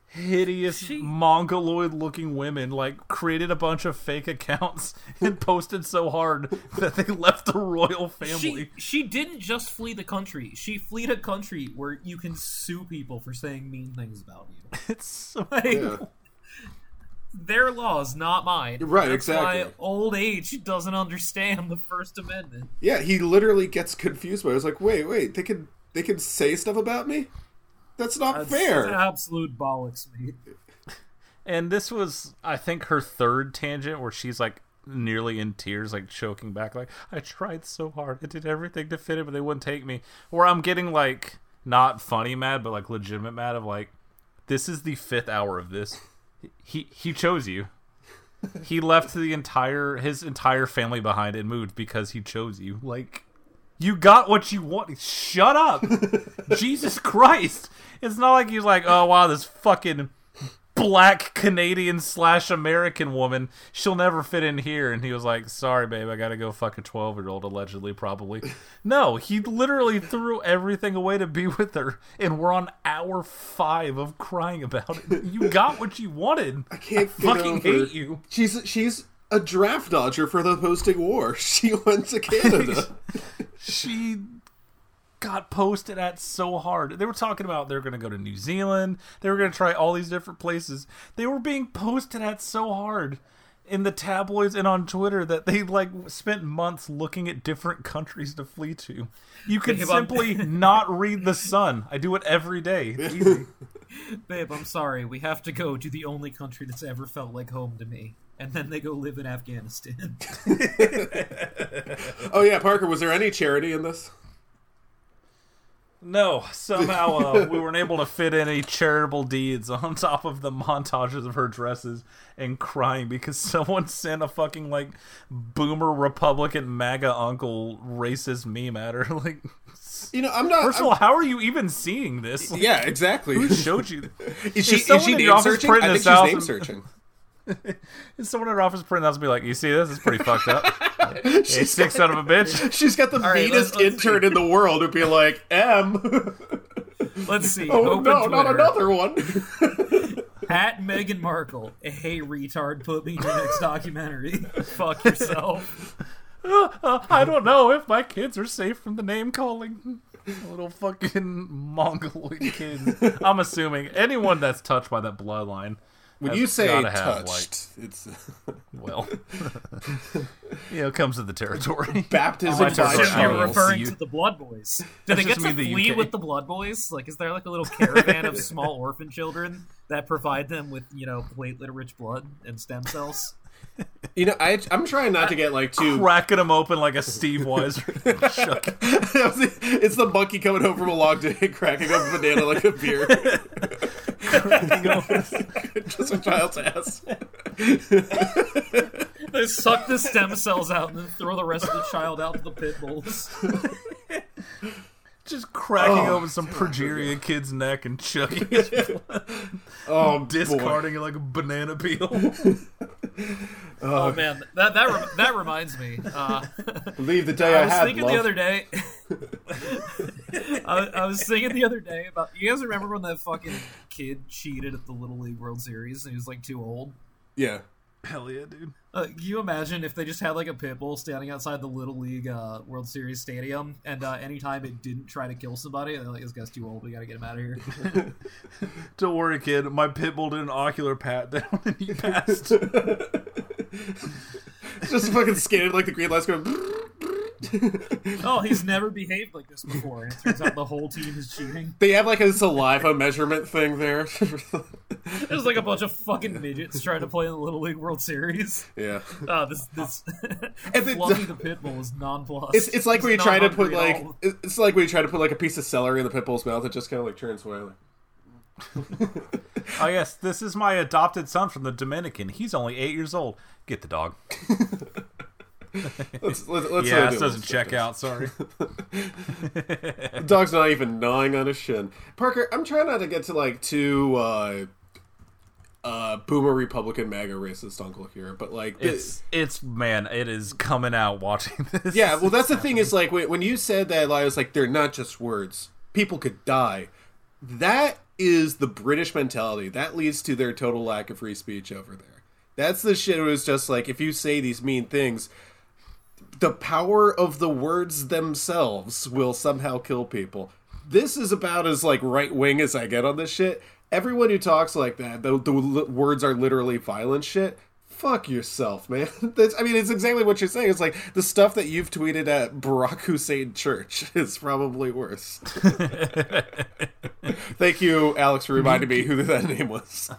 hideous, she... mongoloid looking women like created a bunch of fake accounts and posted so hard that they left the royal family. She, she didn't just flee the country. She fled a country where you can sue people for saying mean things about you. It's so like, yeah. their laws, not mine. Right, That's exactly. Why old age doesn't understand the First Amendment. Yeah, he literally gets confused by. It. I was like, wait, wait, they could they can say stuff about me. That's not That's fair. Absolute bollocks, me. And this was, I think, her third tangent where she's like nearly in tears, like choking back, like I tried so hard, I did everything to fit it, but they wouldn't take me. Where I'm getting like not funny mad, but like legitimate mad of like, this is the fifth hour of this. He he chose you. He left the entire his entire family behind and moved because he chose you. Like you got what you want. Shut up. Jesus Christ. It's not like he's like, oh, wow, this fucking black Canadian slash American woman. She'll never fit in here. And he was like, sorry, babe, I gotta go fuck a 12 year old, allegedly, probably. No, he literally threw everything away to be with her. And we're on hour five of crying about it. You got what you wanted. I can't fucking hate you. She's she's a draft dodger for the posting war. She went to Canada. she got posted at so hard. They were talking about they were going to go to New Zealand. They were going to try all these different places. They were being posted at so hard in the tabloids and on Twitter that they like spent months looking at different countries to flee to. You could Babe, simply not read the Sun. I do it every day. It's easy. Babe, I'm sorry. We have to go to the only country that's ever felt like home to me. And then they go live in Afghanistan. oh yeah, Parker. Was there any charity in this? No, somehow uh, we weren't able to fit any charitable deeds on top of the montages of her dresses and crying because someone sent a fucking like boomer Republican MAGA uncle racist meme at her. Like, You know, I'm not. first of all, how are you even seeing this? Like, yeah, exactly. Who showed you? Is she, is someone she in name office searching? I think she's name and- searching. Is someone in her office printing out and be like, "You see this? It's pretty fucked up." hey, sick son of a bitch. She's got the All right, meanest let's- let's intern in the world who'd be like, M. Let's see. oh Open no, not another one. At Meghan Markle. Hey, retard, put me in your next documentary. Fuck yourself. Uh, I don't know if my kids are safe from the name calling. Little fucking mongoloid kids. I'm assuming anyone that's touched by that bloodline. When you say gotta have, touched, it's well, you know, it comes to the territory. baptism My by. You're I will fire. referring to the Blood Boys. Do they get just to the flee UK. with the Blood Boys? Like, is there like a little caravan of small orphan children that provide them with, you know, platelet-rich blood and stem cells? You know, I, I'm trying not to get like too. Cracking them open like a Steve Weiser. It's the monkey coming home from a long day, cracking up a banana like a beer. Just a child's ass. They suck the stem cells out and then throw the rest of the child out to the pit bulls. Just cracking Oh, open some progeria kid's neck and chucking his blood. Oh, boy. discarding it like a banana peel. Oh man, that that rem- that reminds me. Uh, Leave the day I, I was had. thinking love. the other day. I, I was thinking the other day about. You guys remember when that fucking kid cheated at the Little League World Series and he was like too old? Yeah. Hell yeah, dude. Uh, can you imagine if they just had like a pit bull standing outside the Little League uh, World Series stadium, and uh, anytime it didn't try to kill somebody, they're like, "This guy's too old. We gotta get him out of here." Don't worry, kid. My pit bull did an ocular pat down and he passed. Just fucking skated like the green lights going. oh, he's never behaved like this before, and it turns out the whole team is cheating. They have like a saliva measurement thing there. There's like a bunch of fucking midgets trying to play in the Little League World Series. yeah. Uh, this this And then- Fluffy the pit bull is nonplussed. It's, it's like when you He's try to put like all. it's like when you try to put like a piece of celery in the pit bull's mouth, it just kind of like turns away. Oh yes, this is my adopted son from the Dominican. He's only eight years old. Get the dog. let's, let's, let's yeah, this doesn't check out. Sorry. The dog's not even gnawing on his shin. Parker, I'm trying not to get to like too uh uh boomer Republican MAGA racist uncle here, but like It's it's man, it is coming out watching this. Yeah, well, that's the thing is like when, when you said that, I was like, they're not just words. People could die. That is the British mentality. That leads to their total lack of free speech over there. That's the shit. It was just like if you say these mean things, the power of the words themselves will somehow kill people. This is about as like right wing as I get on this shit. Everyone who talks like that, the, the words are literally violent shit. Fuck yourself, man. That's, I mean, it's exactly what you're saying. It's like the stuff that you've tweeted at Barack Hussein Church is probably worse. Thank you, Alex, for reminding me who that name was.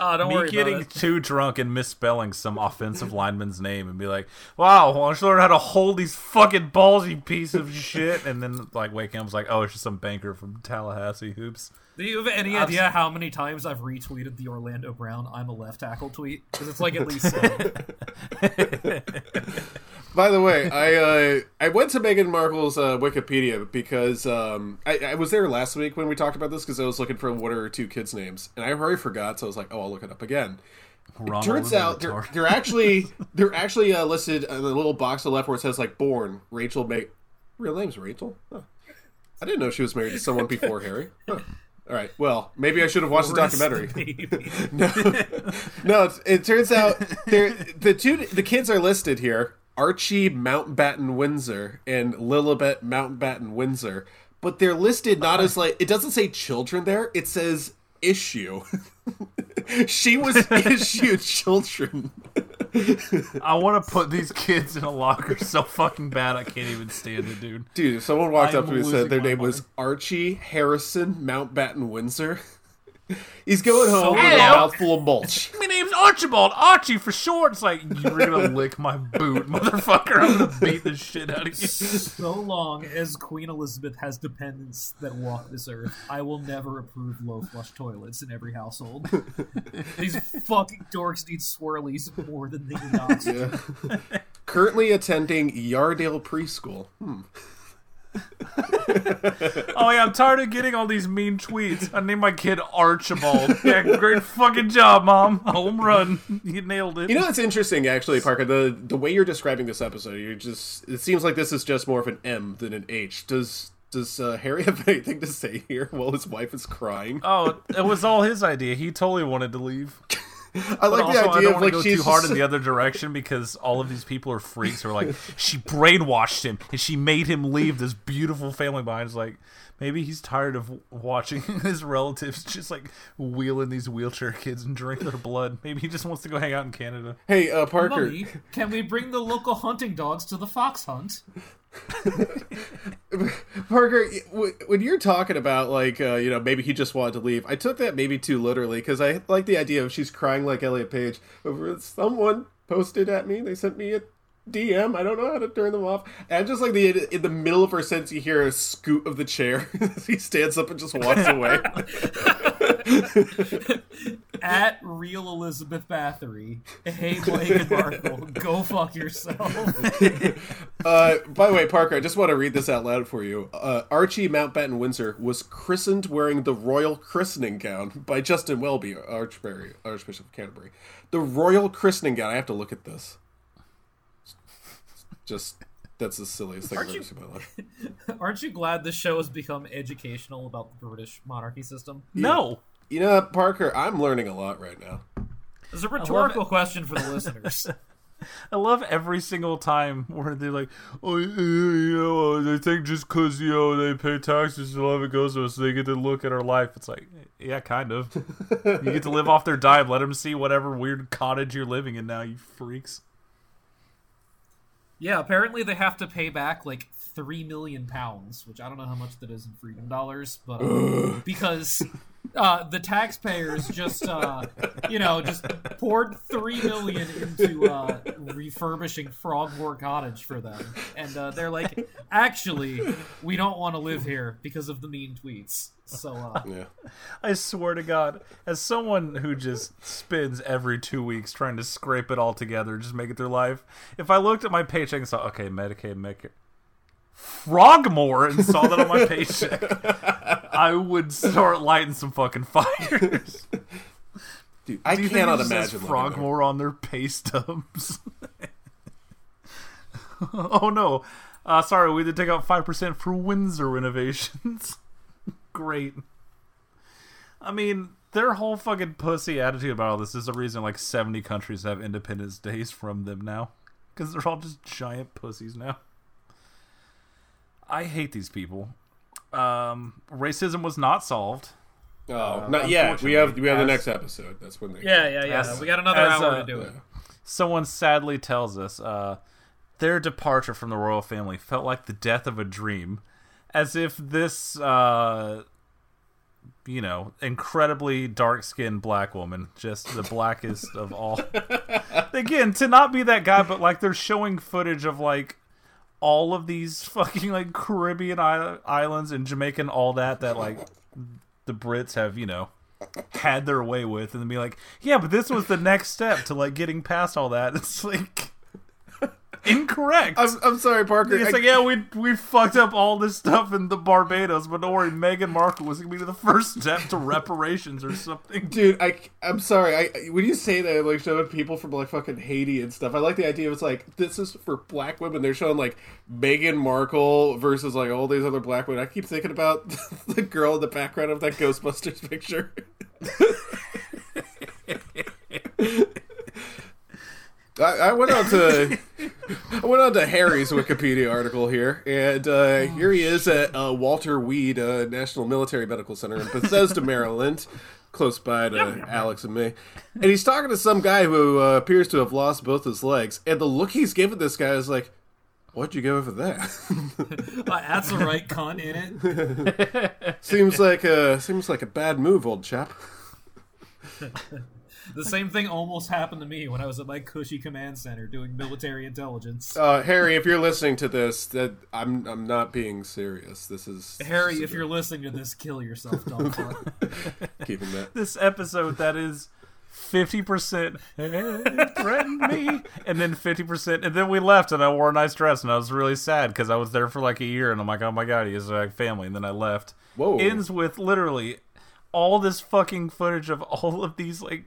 Oh, don't Me worry getting too drunk and misspelling some offensive lineman's name and be like, "Wow, why don't you learn how to hold these fucking balls, you piece of shit?" And then like waking up, I was like, "Oh, it's just some banker from Tallahassee hoops." Do you have any idea how many times I've retweeted the Orlando Brown "I'm a left tackle" tweet? Because it's like at least. By the way, I uh, I went to Meghan Markle's uh, Wikipedia because um, I, I was there last week when we talked about this because I was looking for one or her two kids' names and I already forgot, so I was like, oh, I'll look it up again. Ronald it turns out they're, they're actually they're actually uh, listed in the little box to the left where it says like born Rachel May. Real name's Rachel. Huh. I didn't know she was married to someone before Harry. Huh. All right. Well, maybe I should have watched the documentary. the no, no. It's, it turns out the two the kids are listed here: Archie Mountbatten Windsor and Lilibet Mountbatten Windsor. But they're listed not as like it doesn't say children there. It says issue. she was issued children. I want to put these kids in a locker so fucking bad I can't even stand it, dude. Dude, if someone walked I'm up to me and said their name was. Archie Harrison Mountbatten Windsor, he's going So home with a mouthful of mulch. My name's Archibald. Archie for short. It's like you're gonna lick my boot, motherfucker. I'm gonna beat the shit out of you. so long as Queen Elizabeth has dependents that walk this earth, I will never approve low flush toilets in every household. These fucking dorks need swirlies more than they need oxygen. Currently attending Yardale Preschool. Hmm. Oh yeah, I'm tired of getting all these mean tweets. I named my kid Archibald. Yeah, great fucking job, mom. Home run. You nailed it. You know what's interesting, actually, Parker. The the way you're describing this episode, you're just it seems like this is just more of an M than an H. Does does uh, Harry have anything to say here while his wife is crying? Oh, it was all his idea. He totally wanted to leave. I like also, the I idea don't of want like to go she's too hard just- in the other direction because all of these people are freaks who are like, she brainwashed him and she made him leave this beautiful family behind. It's like, maybe he's tired of watching his relatives just like wheeling these wheelchair kids and drink their blood. Maybe he just wants to go hang out in Canada. Hey, uh, Parker. Mummy, can we bring the local hunting dogs to the fox hunt? Parker, when you're talking about like uh, you know maybe he just wanted to leave, I took that maybe too literally because I like the idea of she's crying like Elliot Page over someone posted at me. They sent me a DM. I don't know how to turn them off. And just like the in the middle of her sentence, you hear a scoot of the chair. he stands up and just walks away. At real Elizabeth Bathory. Hey, Meghan Markle, go fuck yourself. Uh, by the way, Parker, I just want to read this out loud for you. Uh, Archie Mountbatten Windsor was christened wearing the royal christening gown by Justin Welby, Archbury, Archbishop of Canterbury. The royal christening gown. I have to look at this. Just that's the silliest thing I've Aren't ever seen in my life. Aren't you glad the show has become educational about the British monarchy system? No. You know, Parker, I'm learning a lot right now. It's a rhetorical question for the listeners. I love every single time where they're like, oh, you know, uh, they think just because, you know, they pay taxes to let it goes to us, they get to look at our life. It's like, yeah, kind of. you get to live off their dime. Let them see whatever weird cottage you're living in now, you freaks. Yeah, apparently they have to pay back like three million pounds, which I don't know how much that is in freedom dollars, but uh, because uh, the taxpayers just uh, you know just poured three million into uh, refurbishing Frogmore Cottage for them, and uh, they're like, actually, we don't want to live here because of the mean tweets. So uh, Yeah. I swear to God, as someone who just spends every two weeks trying to scrape it all together, just make it through life, if I looked at my paycheck and saw, okay, Medicaid, Medicare, Frogmore, and saw that on my paycheck, I would start lighting some fucking fires. Dude, I Do you think cannot it just says imagine. Frogmore on their pay stubs. oh no. Uh, sorry, we had to take out 5% for Windsor renovations. Great. I mean, their whole fucking pussy attitude about all this is the reason like 70 countries have Independence Days from them now. Because they're all just giant pussies now. I hate these people. Um, racism was not solved. Oh, not yet. We have we have the next episode. That's when they. yeah, yeah, yeah, As- we got another as, hour uh, to do it. Someone sadly tells us uh, their departure from the royal family felt like the death of a dream, as if this, uh, you know, incredibly dark skinned black woman, just the blackest of all. Again, to not be that guy, but like they're showing footage of like all of these fucking like Caribbean islands and Jamaica and all that that like the Brits have, you know, had their way with and then be like, yeah, but this was the next step to like getting past all that. It's like incorrect. I'm, I'm sorry, Parker. It's I- like, yeah, we we fucked up all this stuff in the Barbados, but don't worry, Meghan Markle was gonna be the first step to reparations or something. Dude, I, I'm sorry. I when you say that, like showing people from like fucking Haiti and stuff, I like the idea. It's like this is for black women. They're showing like Meghan Markle versus like all these other black women. I keep thinking about the girl in the background of that Ghostbusters picture. I, I went on to I went on to Harry's Wikipedia article here, and uh, here he is at uh, Walter Reed uh, National Military Medical Center in Bethesda, Maryland, close by to Alex and me. And he's talking to some guy who uh, appears to have lost both his legs, and the look he's giving this guy is like, "What'd you go for that?" Uh, that's the right cunt in it. seems like a seems like a bad move, old chap. The same thing almost happened to me when I was at my cushy command center doing military intelligence. Uh, Harry, if you're listening to this, that I'm I'm not being serious. This is Harry, this is if you're listening to this, kill yourself, dumb fuck. keeping that. This episode that is fifty percent threatened me, and then fifty percent, and then we left, and I wore a nice dress, and I was really sad because I was there for like a year, and I'm like, oh my god, he has like family, and then I left. Whoa. Ends with literally all this fucking footage of all of these like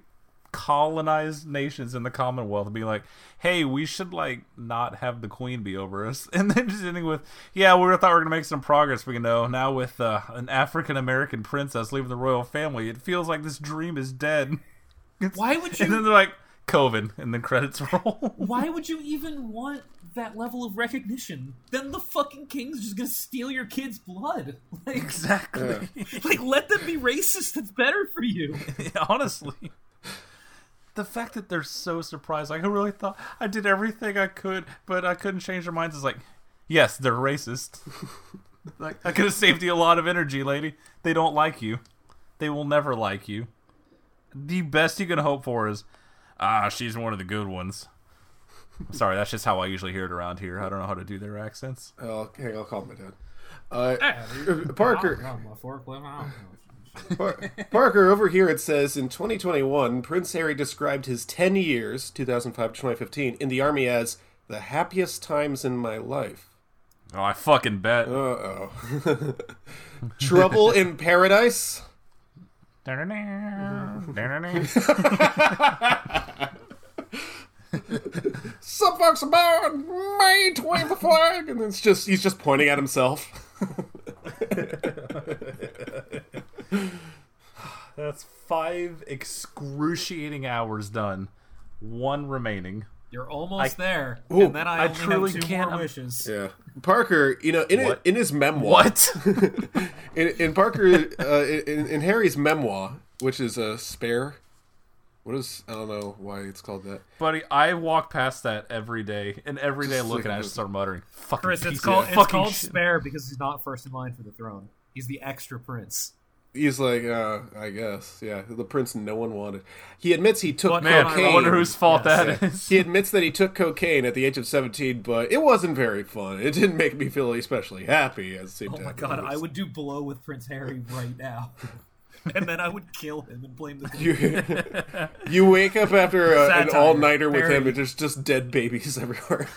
colonized nations in the Commonwealth being like, "Hey, we should like not have the Queen be over us," and then just ending with, "Yeah, we thought we were gonna make some progress, but you know, now with uh, an African American princess leaving the royal family, it feels like this dream is dead." Why would you? And then they're like, Coven, and then credits roll. Why would you even want that level of recognition? Then the fucking king's just gonna steal your kid's blood. Like, exactly. like let them be racist. That's better for you. Honestly. The fact that they're so surprised, like I really thought I did everything I could, but I couldn't change their minds. Is like, yes, they're racist. like I could have saved you a lot of energy, lady. They don't like you. They will never like you. The best you can hope for is, ah, she's one of the good ones. Sorry, that's just how I usually hear it around here. I don't know how to do their accents. Oh, hang I'll call my dad. Uh, Parker, Par- Parker, over here it says in 2021, Prince Harry described his 10 years, 2005 to 2015, in the army as the happiest times in my life. Oh, I fucking bet. Uh oh. Trouble in Paradise? Some folks about May 20 the flag, and it's just he's just pointing at himself. That's five excruciating hours done. One remaining. You're almost there, Ooh, and then I, I only truly have two can't- more I'm- wishes. Yeah, Parker. You know, in What? in his memoir, What? in, in Parker, uh, in, in Harry's memoir, which is a spare. What is I don't know why it's called that. Buddy, I walk past that every day, and every day I Just look like and I a- just start muttering, "Fucking Chris, piece it's of called it's called shit." spare because he's not first in line for the throne. He's the extra prince. He's like, uh, I guess, yeah, the prince no one wanted. He admits he took But- Man, cocaine. I wonder whose fault Yes. that is. He admits that he took cocaine at the age of 17, but it wasn't very fun. It didn't make me feel especially happy at the same Oh my god, I would do blow with Prince Harry right now. and then I would kill him and blame the. You, you wake up after uh, an all nighter with him, and there's just dead babies everywhere.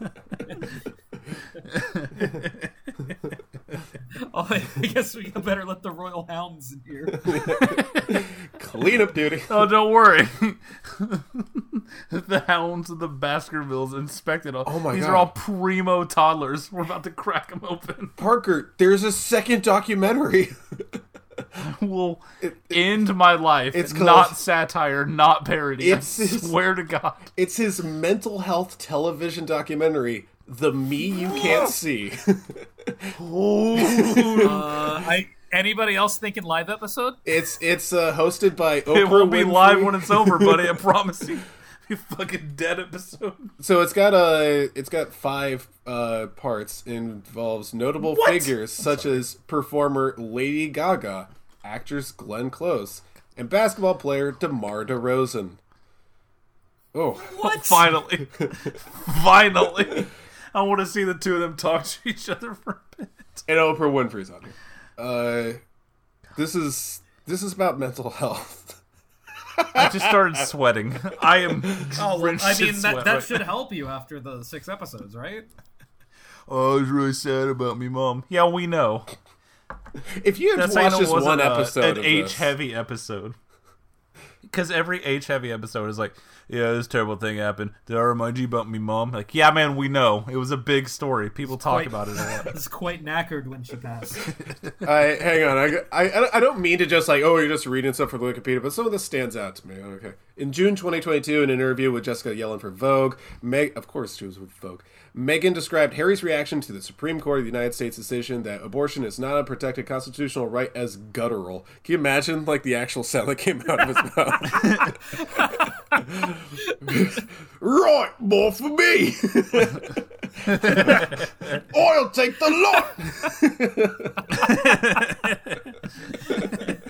Oh, I guess we better let the royal hounds in here. Cleanup duty. Oh, don't worry. the hounds of the Baskervilles inspected all. Oh my These God. are all primo toddlers. We're about to crack them open. Parker, there's a second documentary. I will end my life. it's It's called- not satire, not parody. It's- I swear to God. it's his mental health television documentary, The Me You Can't See. Uh, I anybody else thinking live episode? it's it's uh, hosted by Oprah It won't be Winfrey. live when it's over, buddy. I promise you. Be fucking dead episode. So it's got a it's got five uh, parts. It involves notable figures such as performer Lady Gaga, actress Glenn Close, and basketball player DeMar DeRozan. Oh, What? Finally. Finally. I want to see the two of them talk to each other for a bit. and Oprah Winfrey's on here. Uh, this is this is about mental health. I just started sweating. I am. Oh, well, I mean that, that right should help you after the six episodes, right? Oh, I was really sad about me mom. Yeah, we know. If you had That's watched just it wasn't one a- episode an of H this, heavy episode. Because every H heavy episode is like, yeah, this terrible thing happened. Did I remind you about me mom? Like, yeah, man, we know. It was a big story. People talk Quite- about it a lot. It's quite knackered when she passed. I hang on. I, I I don't mean to just like oh you're just reading stuff from Wikipedia, but some of this stands out to me. Okay, in June 2022, in an interview with Jessica Yellin for Vogue, Meg of course she was with Vogue. Meghan described Harry's reaction to the Supreme Court of the United States decision that abortion is not a protected constitutional right as guttural. Can you imagine like the actual sound that came out of his mouth? right, more for me. I'll take the lot.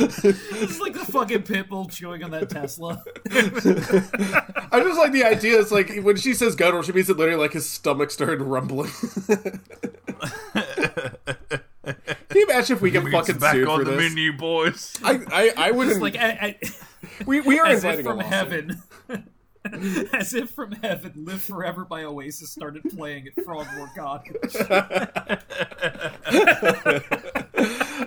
it's like the fucking pitbull chewing on that Tesla. I just like the idea. It's like when she says guttural, she means it literally like his stomach started rumbling. Can you imagine if we get It's fucking back sued on for the this? menu, boys. I, I, I wouldn't. Like I, I, we, we are as if inviting a from heaven. As if from heaven, "Live Forever" by Oasis started playing at Frogmore Cottage.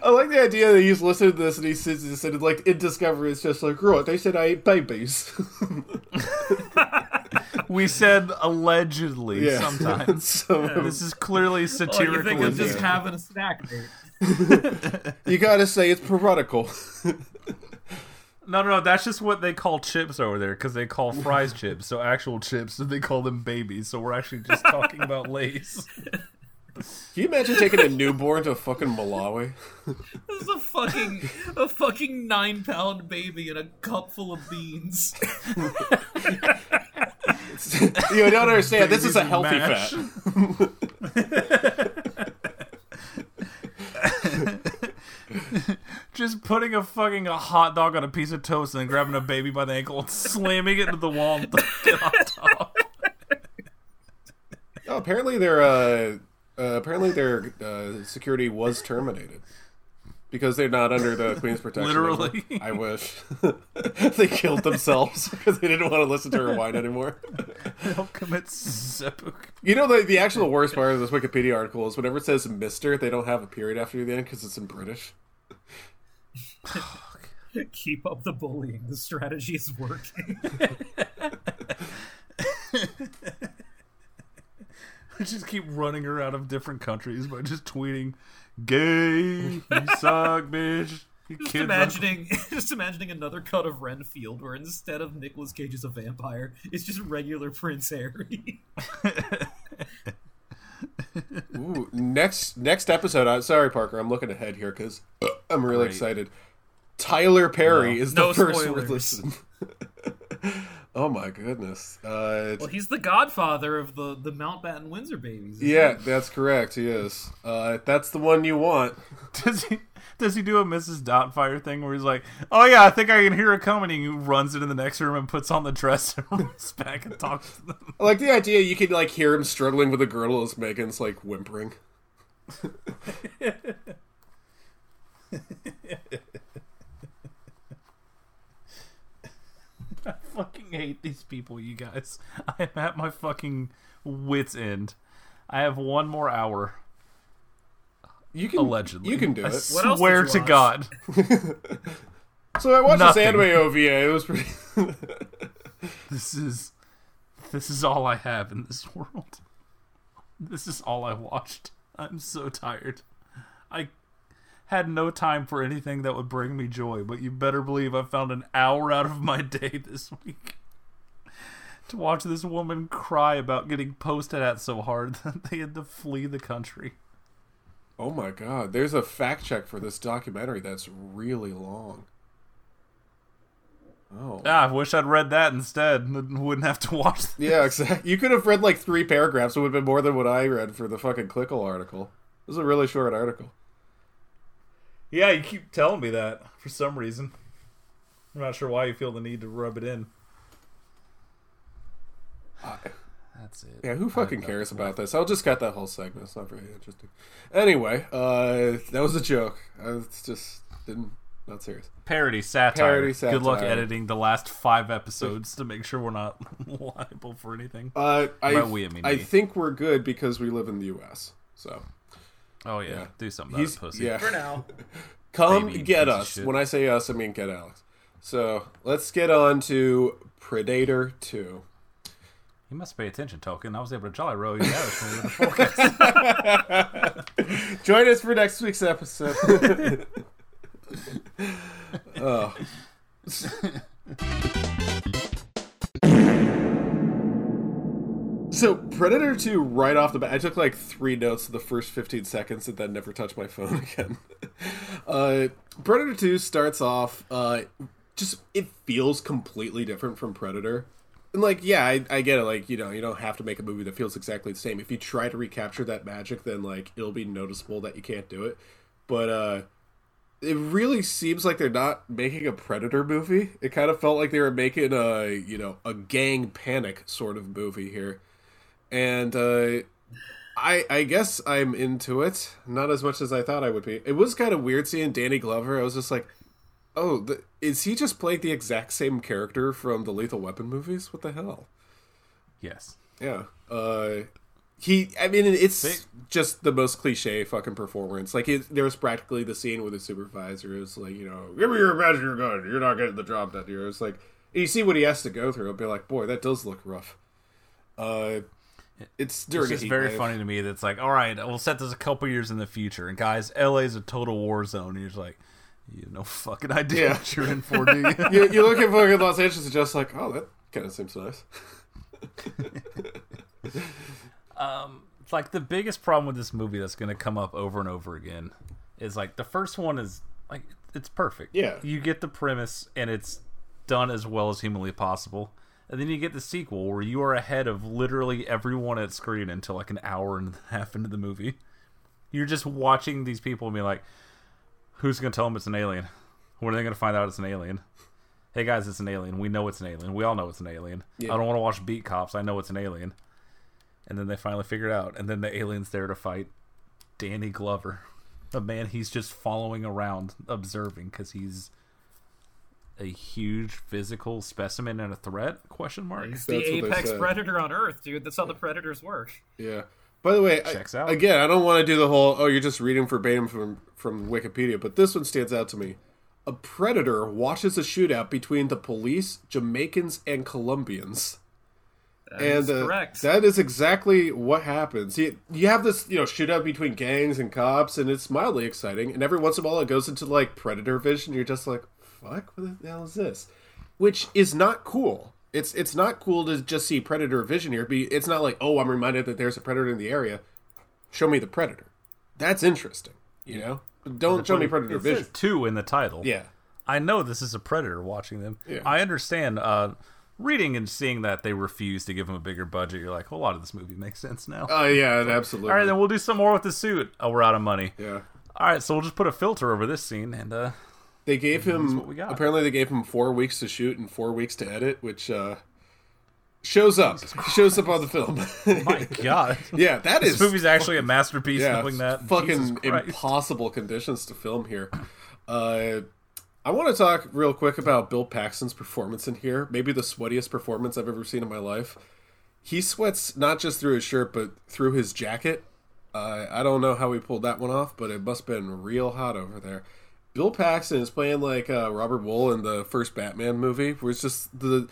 I like the idea that he's listening to this and he sits and said like in Discovery, it's just like, right, they said I ate babies. We said allegedly Yeah. sometimes. So- this is clearly Oh, satirical. you think I'm just intent. having a snack you gotta say it's parodical. No, no, no. That's just what they call chips over there because they call fries chips. So actual chips, and they call them babies. So we're actually just talking about Lay's. Can you imagine taking a newborn to fucking Malawi? This is a fucking a fucking nine pound baby in a cup full of beans. You don't understand. This is a healthy mash. fat. Just putting a fucking a hot dog on a piece of toast and then grabbing a baby by the ankle and slamming it into the wall and throwing it on top. Oh, apparently their uh, uh, apparently their uh, security was terminated because they're not under the Queen's protection. Literally. anymore. I wish they killed themselves because they didn't want to listen to her whine anymore. They'll commit seppuku. You know the the actual worst part of this Wikipedia article is whenever it says Mister, they don't have a period after the end because it's in British. Keep up the bullying. The strategy is working. I just keep running her out of different countries by just tweeting, "Gay, you suck, bitch." You Just kids imagining, just imagining another cut of Renfield, where instead of Nicolas Cage as a vampire, it's just regular Prince Harry. Ooh, next next episode. I'm sorry, Parker. I'm looking ahead here because I'm really Great. excited. Tyler Perry No. is the No first spoilers. listen. Oh my goodness. Uh, well, he's the godfather of the the Mountbatten Windsor babies. yeah, he? that's correct. He is. Uh, that's the one you want. Does he? Does he do a Mrs. Doubtfire thing where he's like, "Oh yeah, I think I can hear it coming," and he runs into the next room and puts on the dress and runs back and talks to them. I like the idea you could like hear him struggling with a girdle as Meghan's like whimpering. I fucking hate these people, you guys. I am at my fucking wits end. I have one more hour. You can allegedly. you can do I it. What swear you to watch? God. So I watched Nothing. this anime OVA. It was pretty. This is this is all I have in this world. This is all I watched. I'm so tired. I had no time for anything that would bring me joy, but you better believe I found an hour out of my day this week to watch this woman cry about getting posted at so hard that they had to flee the country. oh my god! There's a fact check for this documentary that's really long. Oh. Ah, I wish I'd read that instead. Wouldn't have to watch. This. Yeah, exactly. You could have read like three paragraphs. It would have been more than what I read for the fucking Clickle article. It was a really short article. Yeah, you keep telling me that for some reason. I'm not sure why you feel the need to rub it in. That's it. Yeah, who fucking cares about this? I'll just cut that whole segment. It's not very interesting. Anyway, uh, that was a joke. I it's just didn't not serious. Parody satire. Parody satire. Good luck editing the last five episodes to make sure we're not liable for anything. Uh, I By we, I mean I me. think we're good because we live in the U.S. So Oh yeah, yeah. do something about he's it, pussy. yeah. For now. Come Baby get us. shit. When I say us, I mean get Alex. So let's get on to Predator Two. You must pay attention, Token. I was able to jolly roll you out from the focus. Join us for next week's episode. oh. So Predator 2 right off the bat I took like 3 notes in the first 15 seconds and then never touched my phone again. uh Predator 2 starts off uh just it feels completely different from Predator. And like yeah, I, I get it like, you know, you don't have to make a movie that feels exactly the same. If you try to recapture that magic then like it'll be noticeable that you can't do it. But uh it really seems like they're not making a predator movie. It kind of felt like they were making a, you know, a gang panic sort of movie here. And uh I I guess I'm into it, not as much as I thought I would be. It was kind of weird seeing Danny Glover. I was just like, "Oh, the, is he just playing the exact same character from the Lethal Weapon movies? What the hell?" yes. Yeah. Uh he I mean it's They- just the most cliche fucking performance. Like it, there was practically the scene where the supervisor is like, you know, give me your your gun. You're not getting the job done here. It's like you see what he has to go through. I'll be like, boy, that does look rough. Uh it's during It's just very wave. funny to me that's like, all right, we'll set this a couple years in the future, and guys, LA is a total war zone. And you're like, you have no fucking idea Yeah. what you're in for, do you? you, you look at fucking Los Angeles and just like, oh, that kind of seems nice. It's um, like the biggest problem with this movie that's going to come up over and over again is like the first one is like it's perfect. Yeah. You get the premise and it's done as well as humanly possible. And then you get the sequel where you are ahead of literally everyone at screen until like an hour and a half into the movie. You're just watching these people and be like, who's going to tell them it's an alien? When are they going to find out it's an alien? Hey guys, it's an alien. We know it's an alien. We all know it's an alien. Yeah. I don't want to watch Beat Cops. I know it's an alien. And then they finally figure it out. And then the alien's there to fight Danny Glover, a man he's just following around, observing because he's a huge physical specimen and a threat? Question mark. He's the apex predator on Earth, dude. That's how the predators work. Yeah. By the way, I- out. again, I don't want to do the whole oh you're just reading verbatim from from Wikipedia, but this one stands out to me. A predator watches a shootout between the police, Jamaicans, and Colombians. That and uh, correct. that is exactly what happens. You, you have this, you know, shootout between gangs and cops, and it's mildly exciting. And every once in a while, it goes into like predator vision. You're just like, "Fuck, what the hell is this?" Which is not cool. It's it's not cool to just see predator vision here. Be it's not like, "Oh, I'm reminded that there's a predator in the area." Show me the predator. That's interesting. You know, don't show me predator It vision. says two in the title. Yeah, I know this is a predator watching them. Yeah. I understand. Uh, reading and seeing that they refuse to give him a bigger budget, you're like, a lot of this movie makes sense now. oh yeah, absolutely. All right, then we'll do some more with the suit. Oh, we're out of money. yeah. All right, so we'll just put a filter over this scene, and uh, They gave him what we got. apparently they gave him four weeks to shoot and four weeks to edit, which uh, shows up shows up on the film. my God, yeah, that this is movie's actually a masterpiece. yeah, knowing that, fucking impossible conditions to film here. Uh, I want to talk real quick about Bill Paxton's performance in here. Maybe the sweatiest performance I've ever seen in my life. He sweats not just through his shirt, but through his jacket. Uh, I don't know how he pulled that one off, but it must have been real hot over there. Bill Paxton is playing like uh, Robert Wuhl in the first Batman movie, where it's just the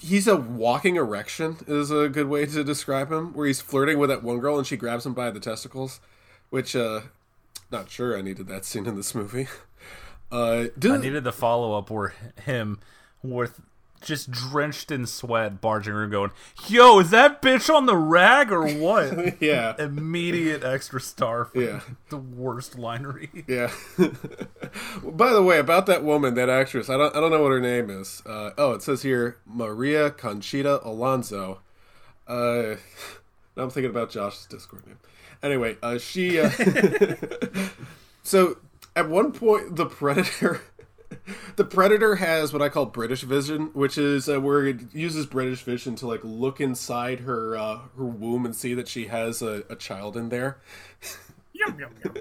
he's a walking erection is a good way to describe him where he's flirting with that one girl and she grabs him by the testicles which uh not sure i needed that scene in this movie. Uh I needed the follow up where him with just drenched in sweat barging around going, Yo, is that bitch on the rag or what? yeah Immediate extra star for Yeah. the worst line read. yeah by the way about that woman that actress i don't i don't know what her name is uh oh it says here maria conchita alonso uh now i'm thinking about josh's discord name anyway uh she uh So at one point, the predator, the predator has what I call British vision, which is uh, where it uses British vision to like look inside her uh, her womb and see that she has a, a child in there. Yum, yum, yum.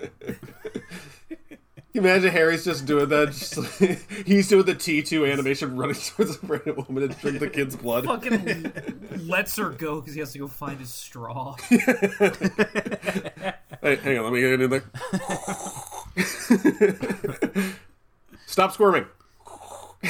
you imagine Harry's just doing that. Just like, he's doing the T two animation, running towards a pregnant woman and drink the kid's blood. Fucking lets her go because he has to go find his straw. Hey, hang on, let me get in there. Stop squirming. I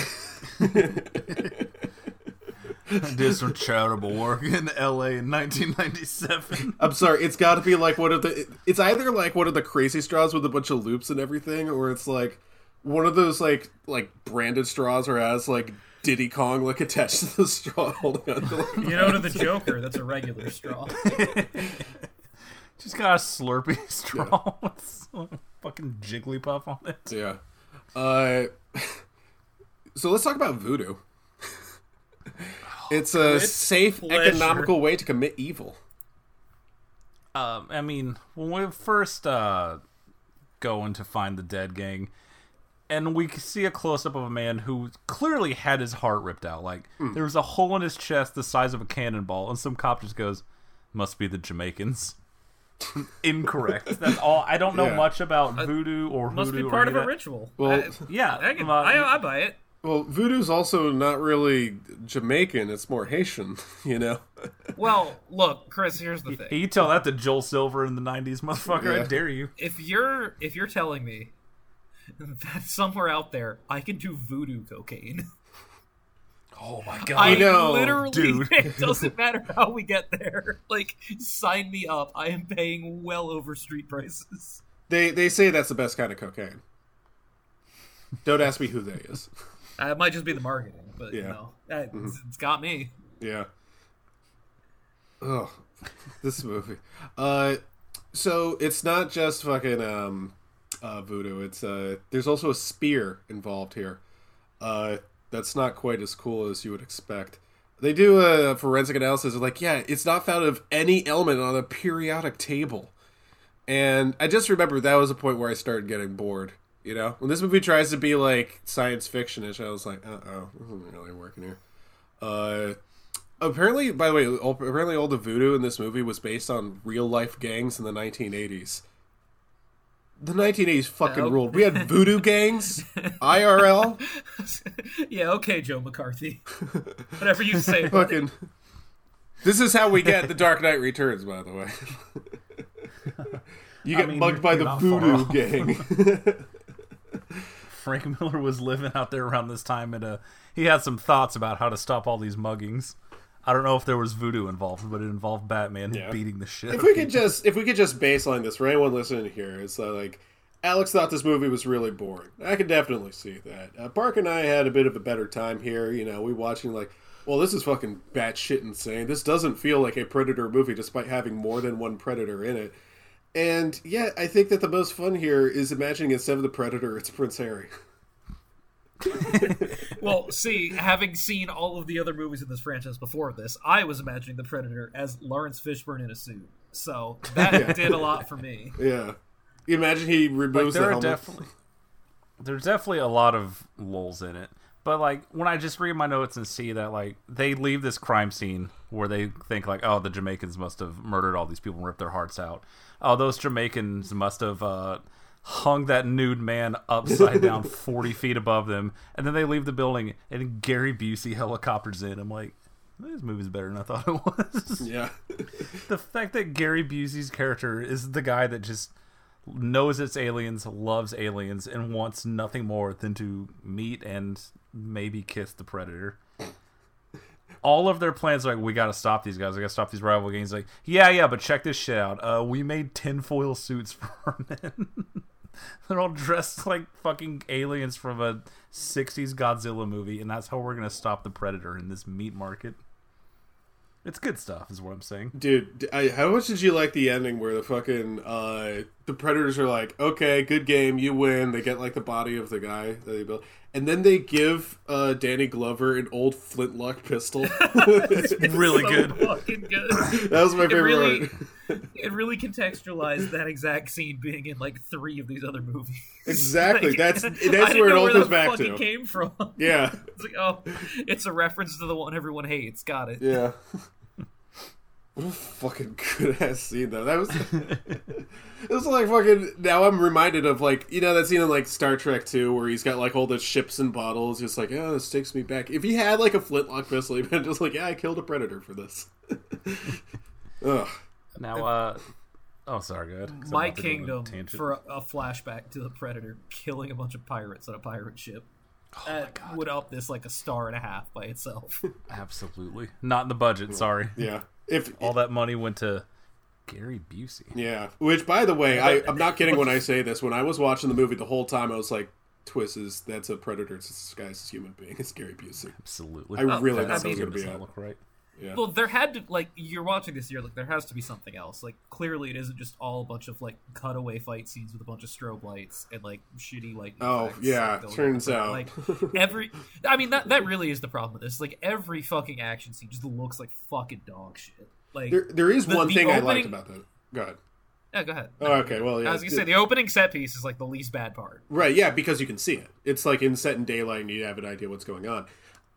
did some charitable work in L.A. in 1997. I'm sorry, it's got to be like one of the. It's either like one of the crazy straws with a bunch of loops and everything, or it's like one of those like like branded straws or has like Diddy Kong like attached to the straw holding on to it. You know, to the Joker, that's a regular straw. Just got a Slurpee straw with some fucking Jigglypuff on it. Yeah. Uh, so let's talk about voodoo. It's a safe, pleasure. economical way to commit evil. Um, I mean, when we first uh, go in to find the dead gang, and we see a close up of a man who clearly had his heart ripped out. Like there was a hole in his chest the size of a cannonball, and some cop just goes, "Must be the Jamaicans." Incorrect. That's all. I don't know Yeah. much about voodoo or Must be part of a ritual. Well, I, Yeah, I, can, uh, I, I buy it. Well, voodoo's also not really Jamaican; it's more Haitian. You know. Well, look, Chris. Here's the thing. Hey, you tell that to Joel Silver in the '90s, motherfucker! Yeah. I dare you. if you're if you're telling me that somewhere out there I can do voodoo cocaine, Oh my god! I know, literally dude. it doesn't matter how we get there. Like, sign me up. I am paying well over street prices. They they say that's the best kind of cocaine. Don't ask me who they is. Uh, it might just be the marketing, but you Yeah. know, uh, it's, it's got me. Yeah. Oh, this movie. Uh, so it's not just fucking um, uh, voodoo. It's uh, there's also a spear involved here. Uh, that's not quite as cool as you would expect. They do a forensic analysis. Of like, yeah, it's not found of any element on a periodic table. And I just remember that was a point where I started getting bored. You know, when this movie tries to be like science fiction-ish, I was like, uh oh, this isn't really working here. Uh, apparently, by the way, apparently all the voodoo in this movie was based on real life gangs in the 1980s. The 1980s fucking ruled. We had voodoo gangs, IRL, yeah, okay, Joe McCarthy. Whatever you say. fucking. This is how we get the Dark Knight Returns, by the way. You I get mean, mugged by the voodoo gang. Frank Miller was living out there around this time, and uh, he had some thoughts about how to stop all these muggings. I don't know if there was voodoo involved, but it involved Batman Yeah. beating the shit. if we could just if we could just baseline this for anyone listening here it's uh, like alex thought this movie was really boring. I can definitely see that. Uh, park and i had a bit of a better time here you know we watching like well this is fucking batshit insane. This doesn't feel like a predator movie despite having more than one predator in it. And yeah i think that the most fun here is imagining instead of the predator it's prince harry Well, see, having seen all of the other movies in this franchise before this, I was imagining the Predator as Laurence Fishburne in a suit. So that did a lot for me. yeah imagine he like removes there the are helmet definitely there's definitely a lot of lulls in it. But like when I just read my notes and see that like they leave this crime scene where they think like oh the Jamaicans must have murdered all these people and ripped their hearts out. Oh those Jamaicans must have uh, hung that nude man upside down forty feet above them, and then they leave the building and Gary Busey helicopters in. I'm like. This movie's better than I thought it was. yeah the fact that Gary Busey's character is the guy that just knows it's aliens, loves aliens, and wants nothing more than to meet and maybe kiss the predator. All of their plans are like, we gotta stop these guys. We gotta stop these rival gangs. Like, yeah, yeah, but check this shit out. Uh, we made tinfoil suits for men. They're all dressed like fucking aliens from a '60s Godzilla movie, and that's how we're gonna stop the predator in this meat market. It's good stuff, is what I'm saying. Dude, I, how much did you like the ending where the fucking uh, the predators are like, okay, good game, you win. They get like the body of the guy that they built, and then they give uh, Danny Glover an old flintlock pistol. It's really So good. fucking good. that was my It favorite really, part. it really contextualized that exact scene being in like three of these other movies. Exactly. Like, That's- that's where it all where comes back fucking to. Came from? Yeah, It's like, oh, it's a reference to the one everyone hates. Got it. yeah. What a fucking good ass scene though. That was it was like fucking now I'm reminded of like you know that scene in like Star Trek 2 where he's got like all the ships and bottles just like, oh this takes me back. If he had like a flintlock pistol, he'd been just like, Yeah, I killed a predator for this. Ugh. Now, uh, oh, sorry, go ahead. 'cause I'm My about to go on a Kingdom for a, a flashback to the Predator killing a bunch of pirates on a pirate ship. Oh that would up this like a star and a half by itself. Absolutely not in the budget. Sorry. Yeah. If all that money went to Gary Busey. Yeah. Which by the way, I, I'm not kidding when I say this. When I was watching the movie the whole time I was like, Twist is that's a predator disguised as a human being. It's Gary Busey. Absolutely. I really thought that was gonna be Does not it. look right. Yeah. Well, there had to like you're watching this year. Like there has to be something else. Like clearly, it isn't just all a bunch of like cutaway fight scenes with a bunch of strobe lights and like shitty oh, like. Oh, yeah, turns out. like every. I mean that that really is the problem with this. Like every fucking action scene just looks like fucking dog shit. Like There, there is the- one the thing I liked about that. Go ahead. Yeah, go ahead. Oh, okay, well, yeah. I was gonna say the opening set piece is like the least bad part. Right, yeah, because you can see it. It's like in set in daylight and you have an idea what's going on.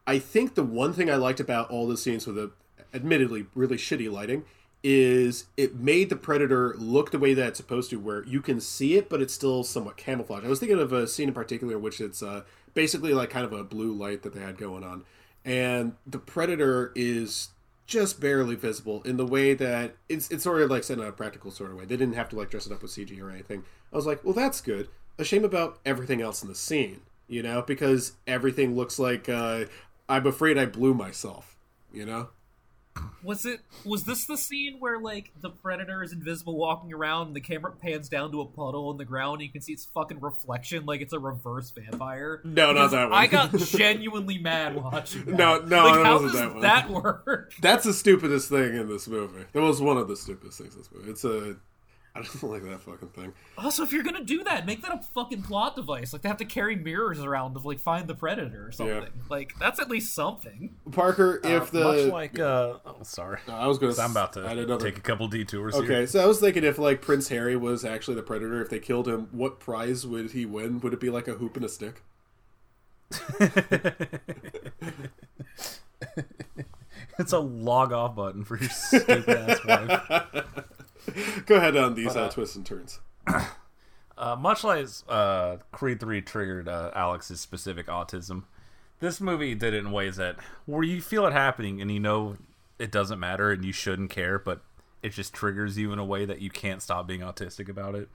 I think the one thing I liked about all the scenes with the admittedly really shitty lighting is it made the predator look the way that it's supposed to where you can see it but it's still somewhat camouflaged. I was thinking of a scene in particular which it's uh, basically like kind of a blue light that they had going on and the predator is just barely visible in the way that it's it's sort of like set in a practical sort of way. They didn't have to like dress it up with CG or anything. I was like, well, that's good. A shame about everything else in the scene, you know, because everything looks like uh, I'm afraid I blew myself, you know. Was it? Was this the scene where like the predator is invisible walking around, and the camera pans down to a puddle in the ground, and you can see its fucking reflection, like it's a reverse vampire? No, not that one. I got genuinely mad watching. That. No, no, like, that how does that one. that work? That's the stupidest thing in this movie. That was one of the stupidest things in this movie. It's a I don't like that fucking thing. Also, if you're gonna do that, make that a fucking plot device. Like they have to carry mirrors around to like find the predator or something. Like that's at least something. Parker, if the much like uh, oh, sorry, I was gonna. 'Cause I'm about to another- take a couple detours. Okay, here. so I was thinking if like Prince Harry was actually the predator, if they killed him, what prize would he win? Would it be like a hoop and a stick? it's a log off button for your stupid ass wife. Go ahead on these But, uh, twists and turns. Uh, much like uh, Creed 3 triggered uh, Alex's specific autism, this movie did it in ways that where you feel it happening and you know it doesn't matter and you shouldn't care, but it just triggers you in a way that you can't stop being autistic about it.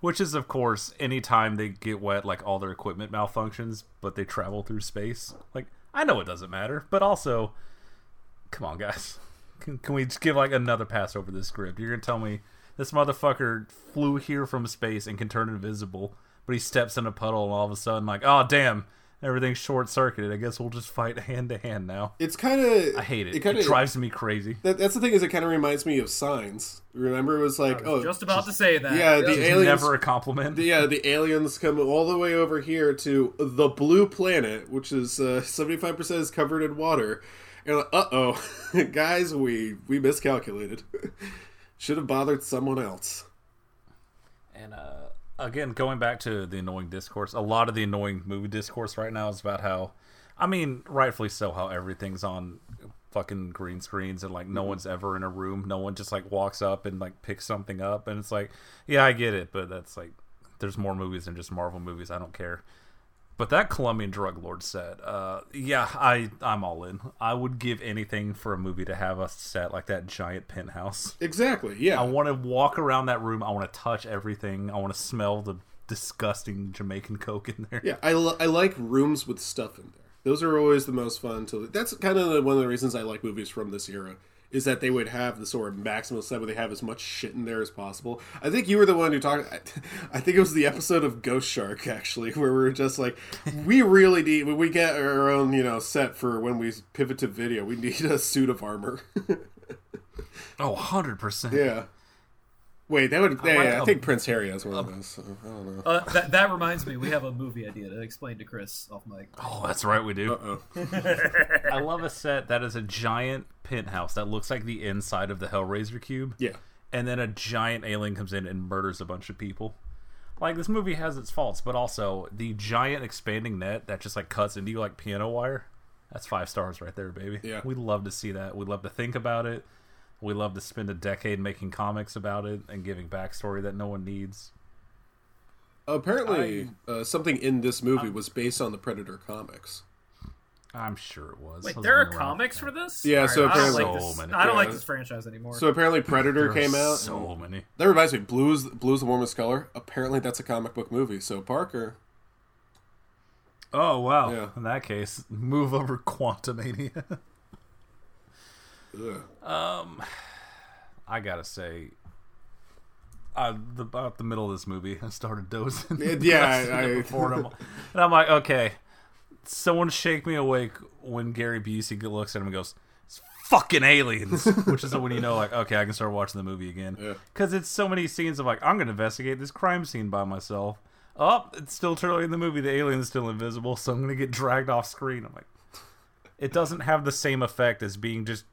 Which is, of course, anytime they get wet, like all their equipment malfunctions, but they travel through space. Like, I know it doesn't matter, but also, come on, guys. Can, can we just give like another pass over this script? You're gonna tell me this motherfucker flew here from space and can turn invisible, but he steps in a puddle and all of a sudden, like, oh damn, everything's short circuited. I guess we'll just fight hand to hand now. It's kind of I hate it. It, kinda- drives me crazy. That, that's the thing is it kind of reminds me of Signs. Remember, it was like, oh, Just about to say that. yeah, the aliens. never a compliment. yeah, the aliens come all the way over here to the blue planet, which is uh, seventy five percent is covered in water. And like, uh oh, guys, we we miscalculated. Should have bothered someone else. And uh, again, going back to the annoying discourse, a lot of the annoying movie discourse right now is about how, I mean, rightfully so, how everything's on fucking green screens and like no one's ever in a room. No one just like walks up and like picks something up, and it's like, yeah, I get it, but that's like, there's more movies than just Marvel movies. I don't care. But that Colombian drug lord said, uh, "Yeah, I I'm all in. I would give anything for a movie to have a set like that giant penthouse. Exactly. Yeah. I want to walk around that room. I want to touch everything. I want to smell the disgusting Jamaican coke in there. Yeah, I like rooms with stuff in there. Those are always the most fun. To that's kind of one of the reasons I like movies from this era is that they would have the sort of maximal set where they have as much shit in there as possible. I think you were the one who talked. I, I think it was the episode of Ghost Shark actually, where we were just like, we really need when we get our own you know set for when we pivot to video, we need a suit of armor. Oh, 100 percent. yeah. Wait, that would. I yeah, like yeah, I a- think Prince Harry has one of those. So, I don't know. Uh, that, that reminds me, we have a movie idea to explain to Chris off mic. Oh, that's right, we do. Uh-oh. I love a set that is a giant penthouse that looks like the inside of the Hellraiser cube. Yeah. And then a giant alien comes in and murders a bunch of people. Like this movie has its faults, but also the giant expanding net that just like cuts into you like piano wire. That's five stars right there, baby. Yeah. We'd love to see that. We'd love to think about it. We love to spend a decade making comics about it and giving backstory that no one needs. Apparently, uh, something in this movie was based on the Predator comics. I'm sure it was. Wait, there are comics for this? Yeah, so Alright, I don't apparently- like So this. many. I don't like this franchise anymore. So apparently, Predator There are came out. So many. That reminds me, Blues Blues the Warmest Color. Apparently, that's a comic book movie. So Parker, Oh wow! Yeah. In that case, move over Quantumania. ugh. um, I gotta say, I, the, about the middle of this movie, I started dozing. Yeah, I- I- before and I'm, and I'm like, okay, someone shake me awake when Gary Busey looks at him and goes, "It's fucking aliens," which is when you know, like, okay, I can start watching the movie again. Yeah. Because it's so many scenes of like, I'm gonna investigate this crime scene by myself. Oh, it's still too early in the movie. The alien's still invisible, so I'm gonna get dragged off screen. I'm like, it doesn't have the same effect as being just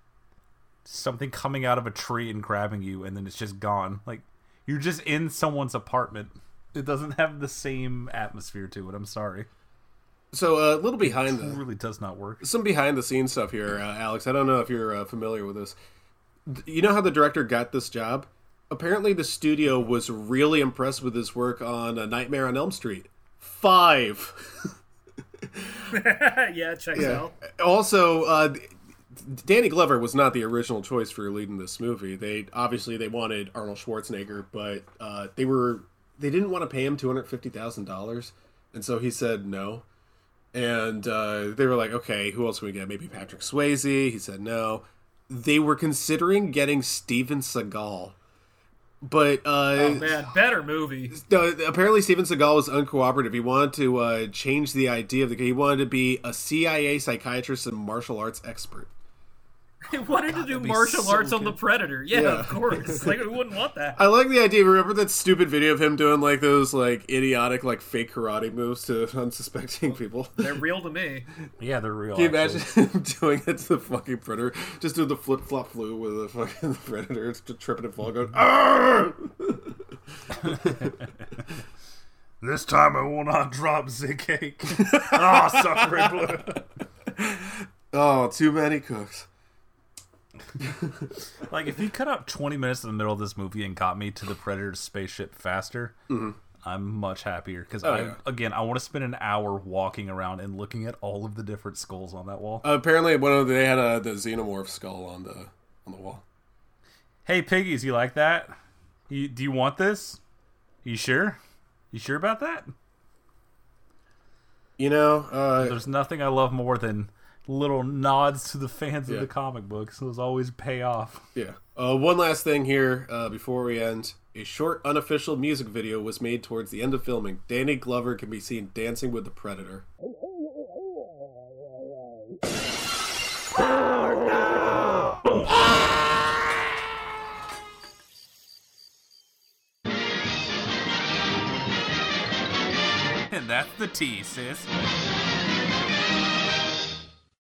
something coming out of a tree and grabbing you, and then it's just gone. Like you're just in someone's apartment. It doesn't have the same atmosphere to it. I'm sorry. So uh, a little behind It the really does not work. some behind the scenes stuff here, uh, Alex. I don't know if you're uh, familiar with this. You know how the director got this job? Apparently, the studio was really impressed with his work on uh, Nightmare on Elm Street. Five. yeah, checks Yeah. out. Also, uh, Danny Glover was not the original choice for leading this movie. They obviously they wanted Arnold Schwarzenegger, but uh, they were they didn't want to pay him two hundred fifty thousand dollars, and so he said no. And uh, they were like, okay, who else can we get? Maybe Patrick Swayze. He said no. They were considering getting Steven Seagal, but uh, Oh man, better movie. no, apparently Steven Seagal was uncooperative. He wanted to uh, change the idea of the. He wanted to be a CIA psychiatrist and martial arts expert. He wanted to do martial so arts on the Predator. Yeah, Yeah. of course. like, who wouldn't want that? I like the idea. Remember that stupid video of him doing like those like idiotic like fake karate moves to unsuspecting people? They're real to me. Yeah, they're real. Can you actually. imagine him doing it to the fucking predator? Just doing the flip flop flu with the fucking predator, it's just tripping and falling, going. This time I will not drop the cake. oh, sucker blue. Oh, too many cooks. Like if you cut out 20 minutes in the middle of this movie and got me to the Predator spaceship faster, I'm much happier because I yeah. again I want to spend an hour walking around and looking at all of the different skulls on that wall. apparently, one of the, they had a, the xenomorph skull on the on the wall. hey piggies, you like that? You do you want this? You sure? You sure about that? You know, uh, There's nothing I love more than little nods to the fans Yeah. of the comic books. Those always pay off. Yeah. Uh, one last thing here uh, before we end. A short unofficial music video was made towards the end of filming. Danny Glover can be seen dancing with the Predator. And that's the T, sis.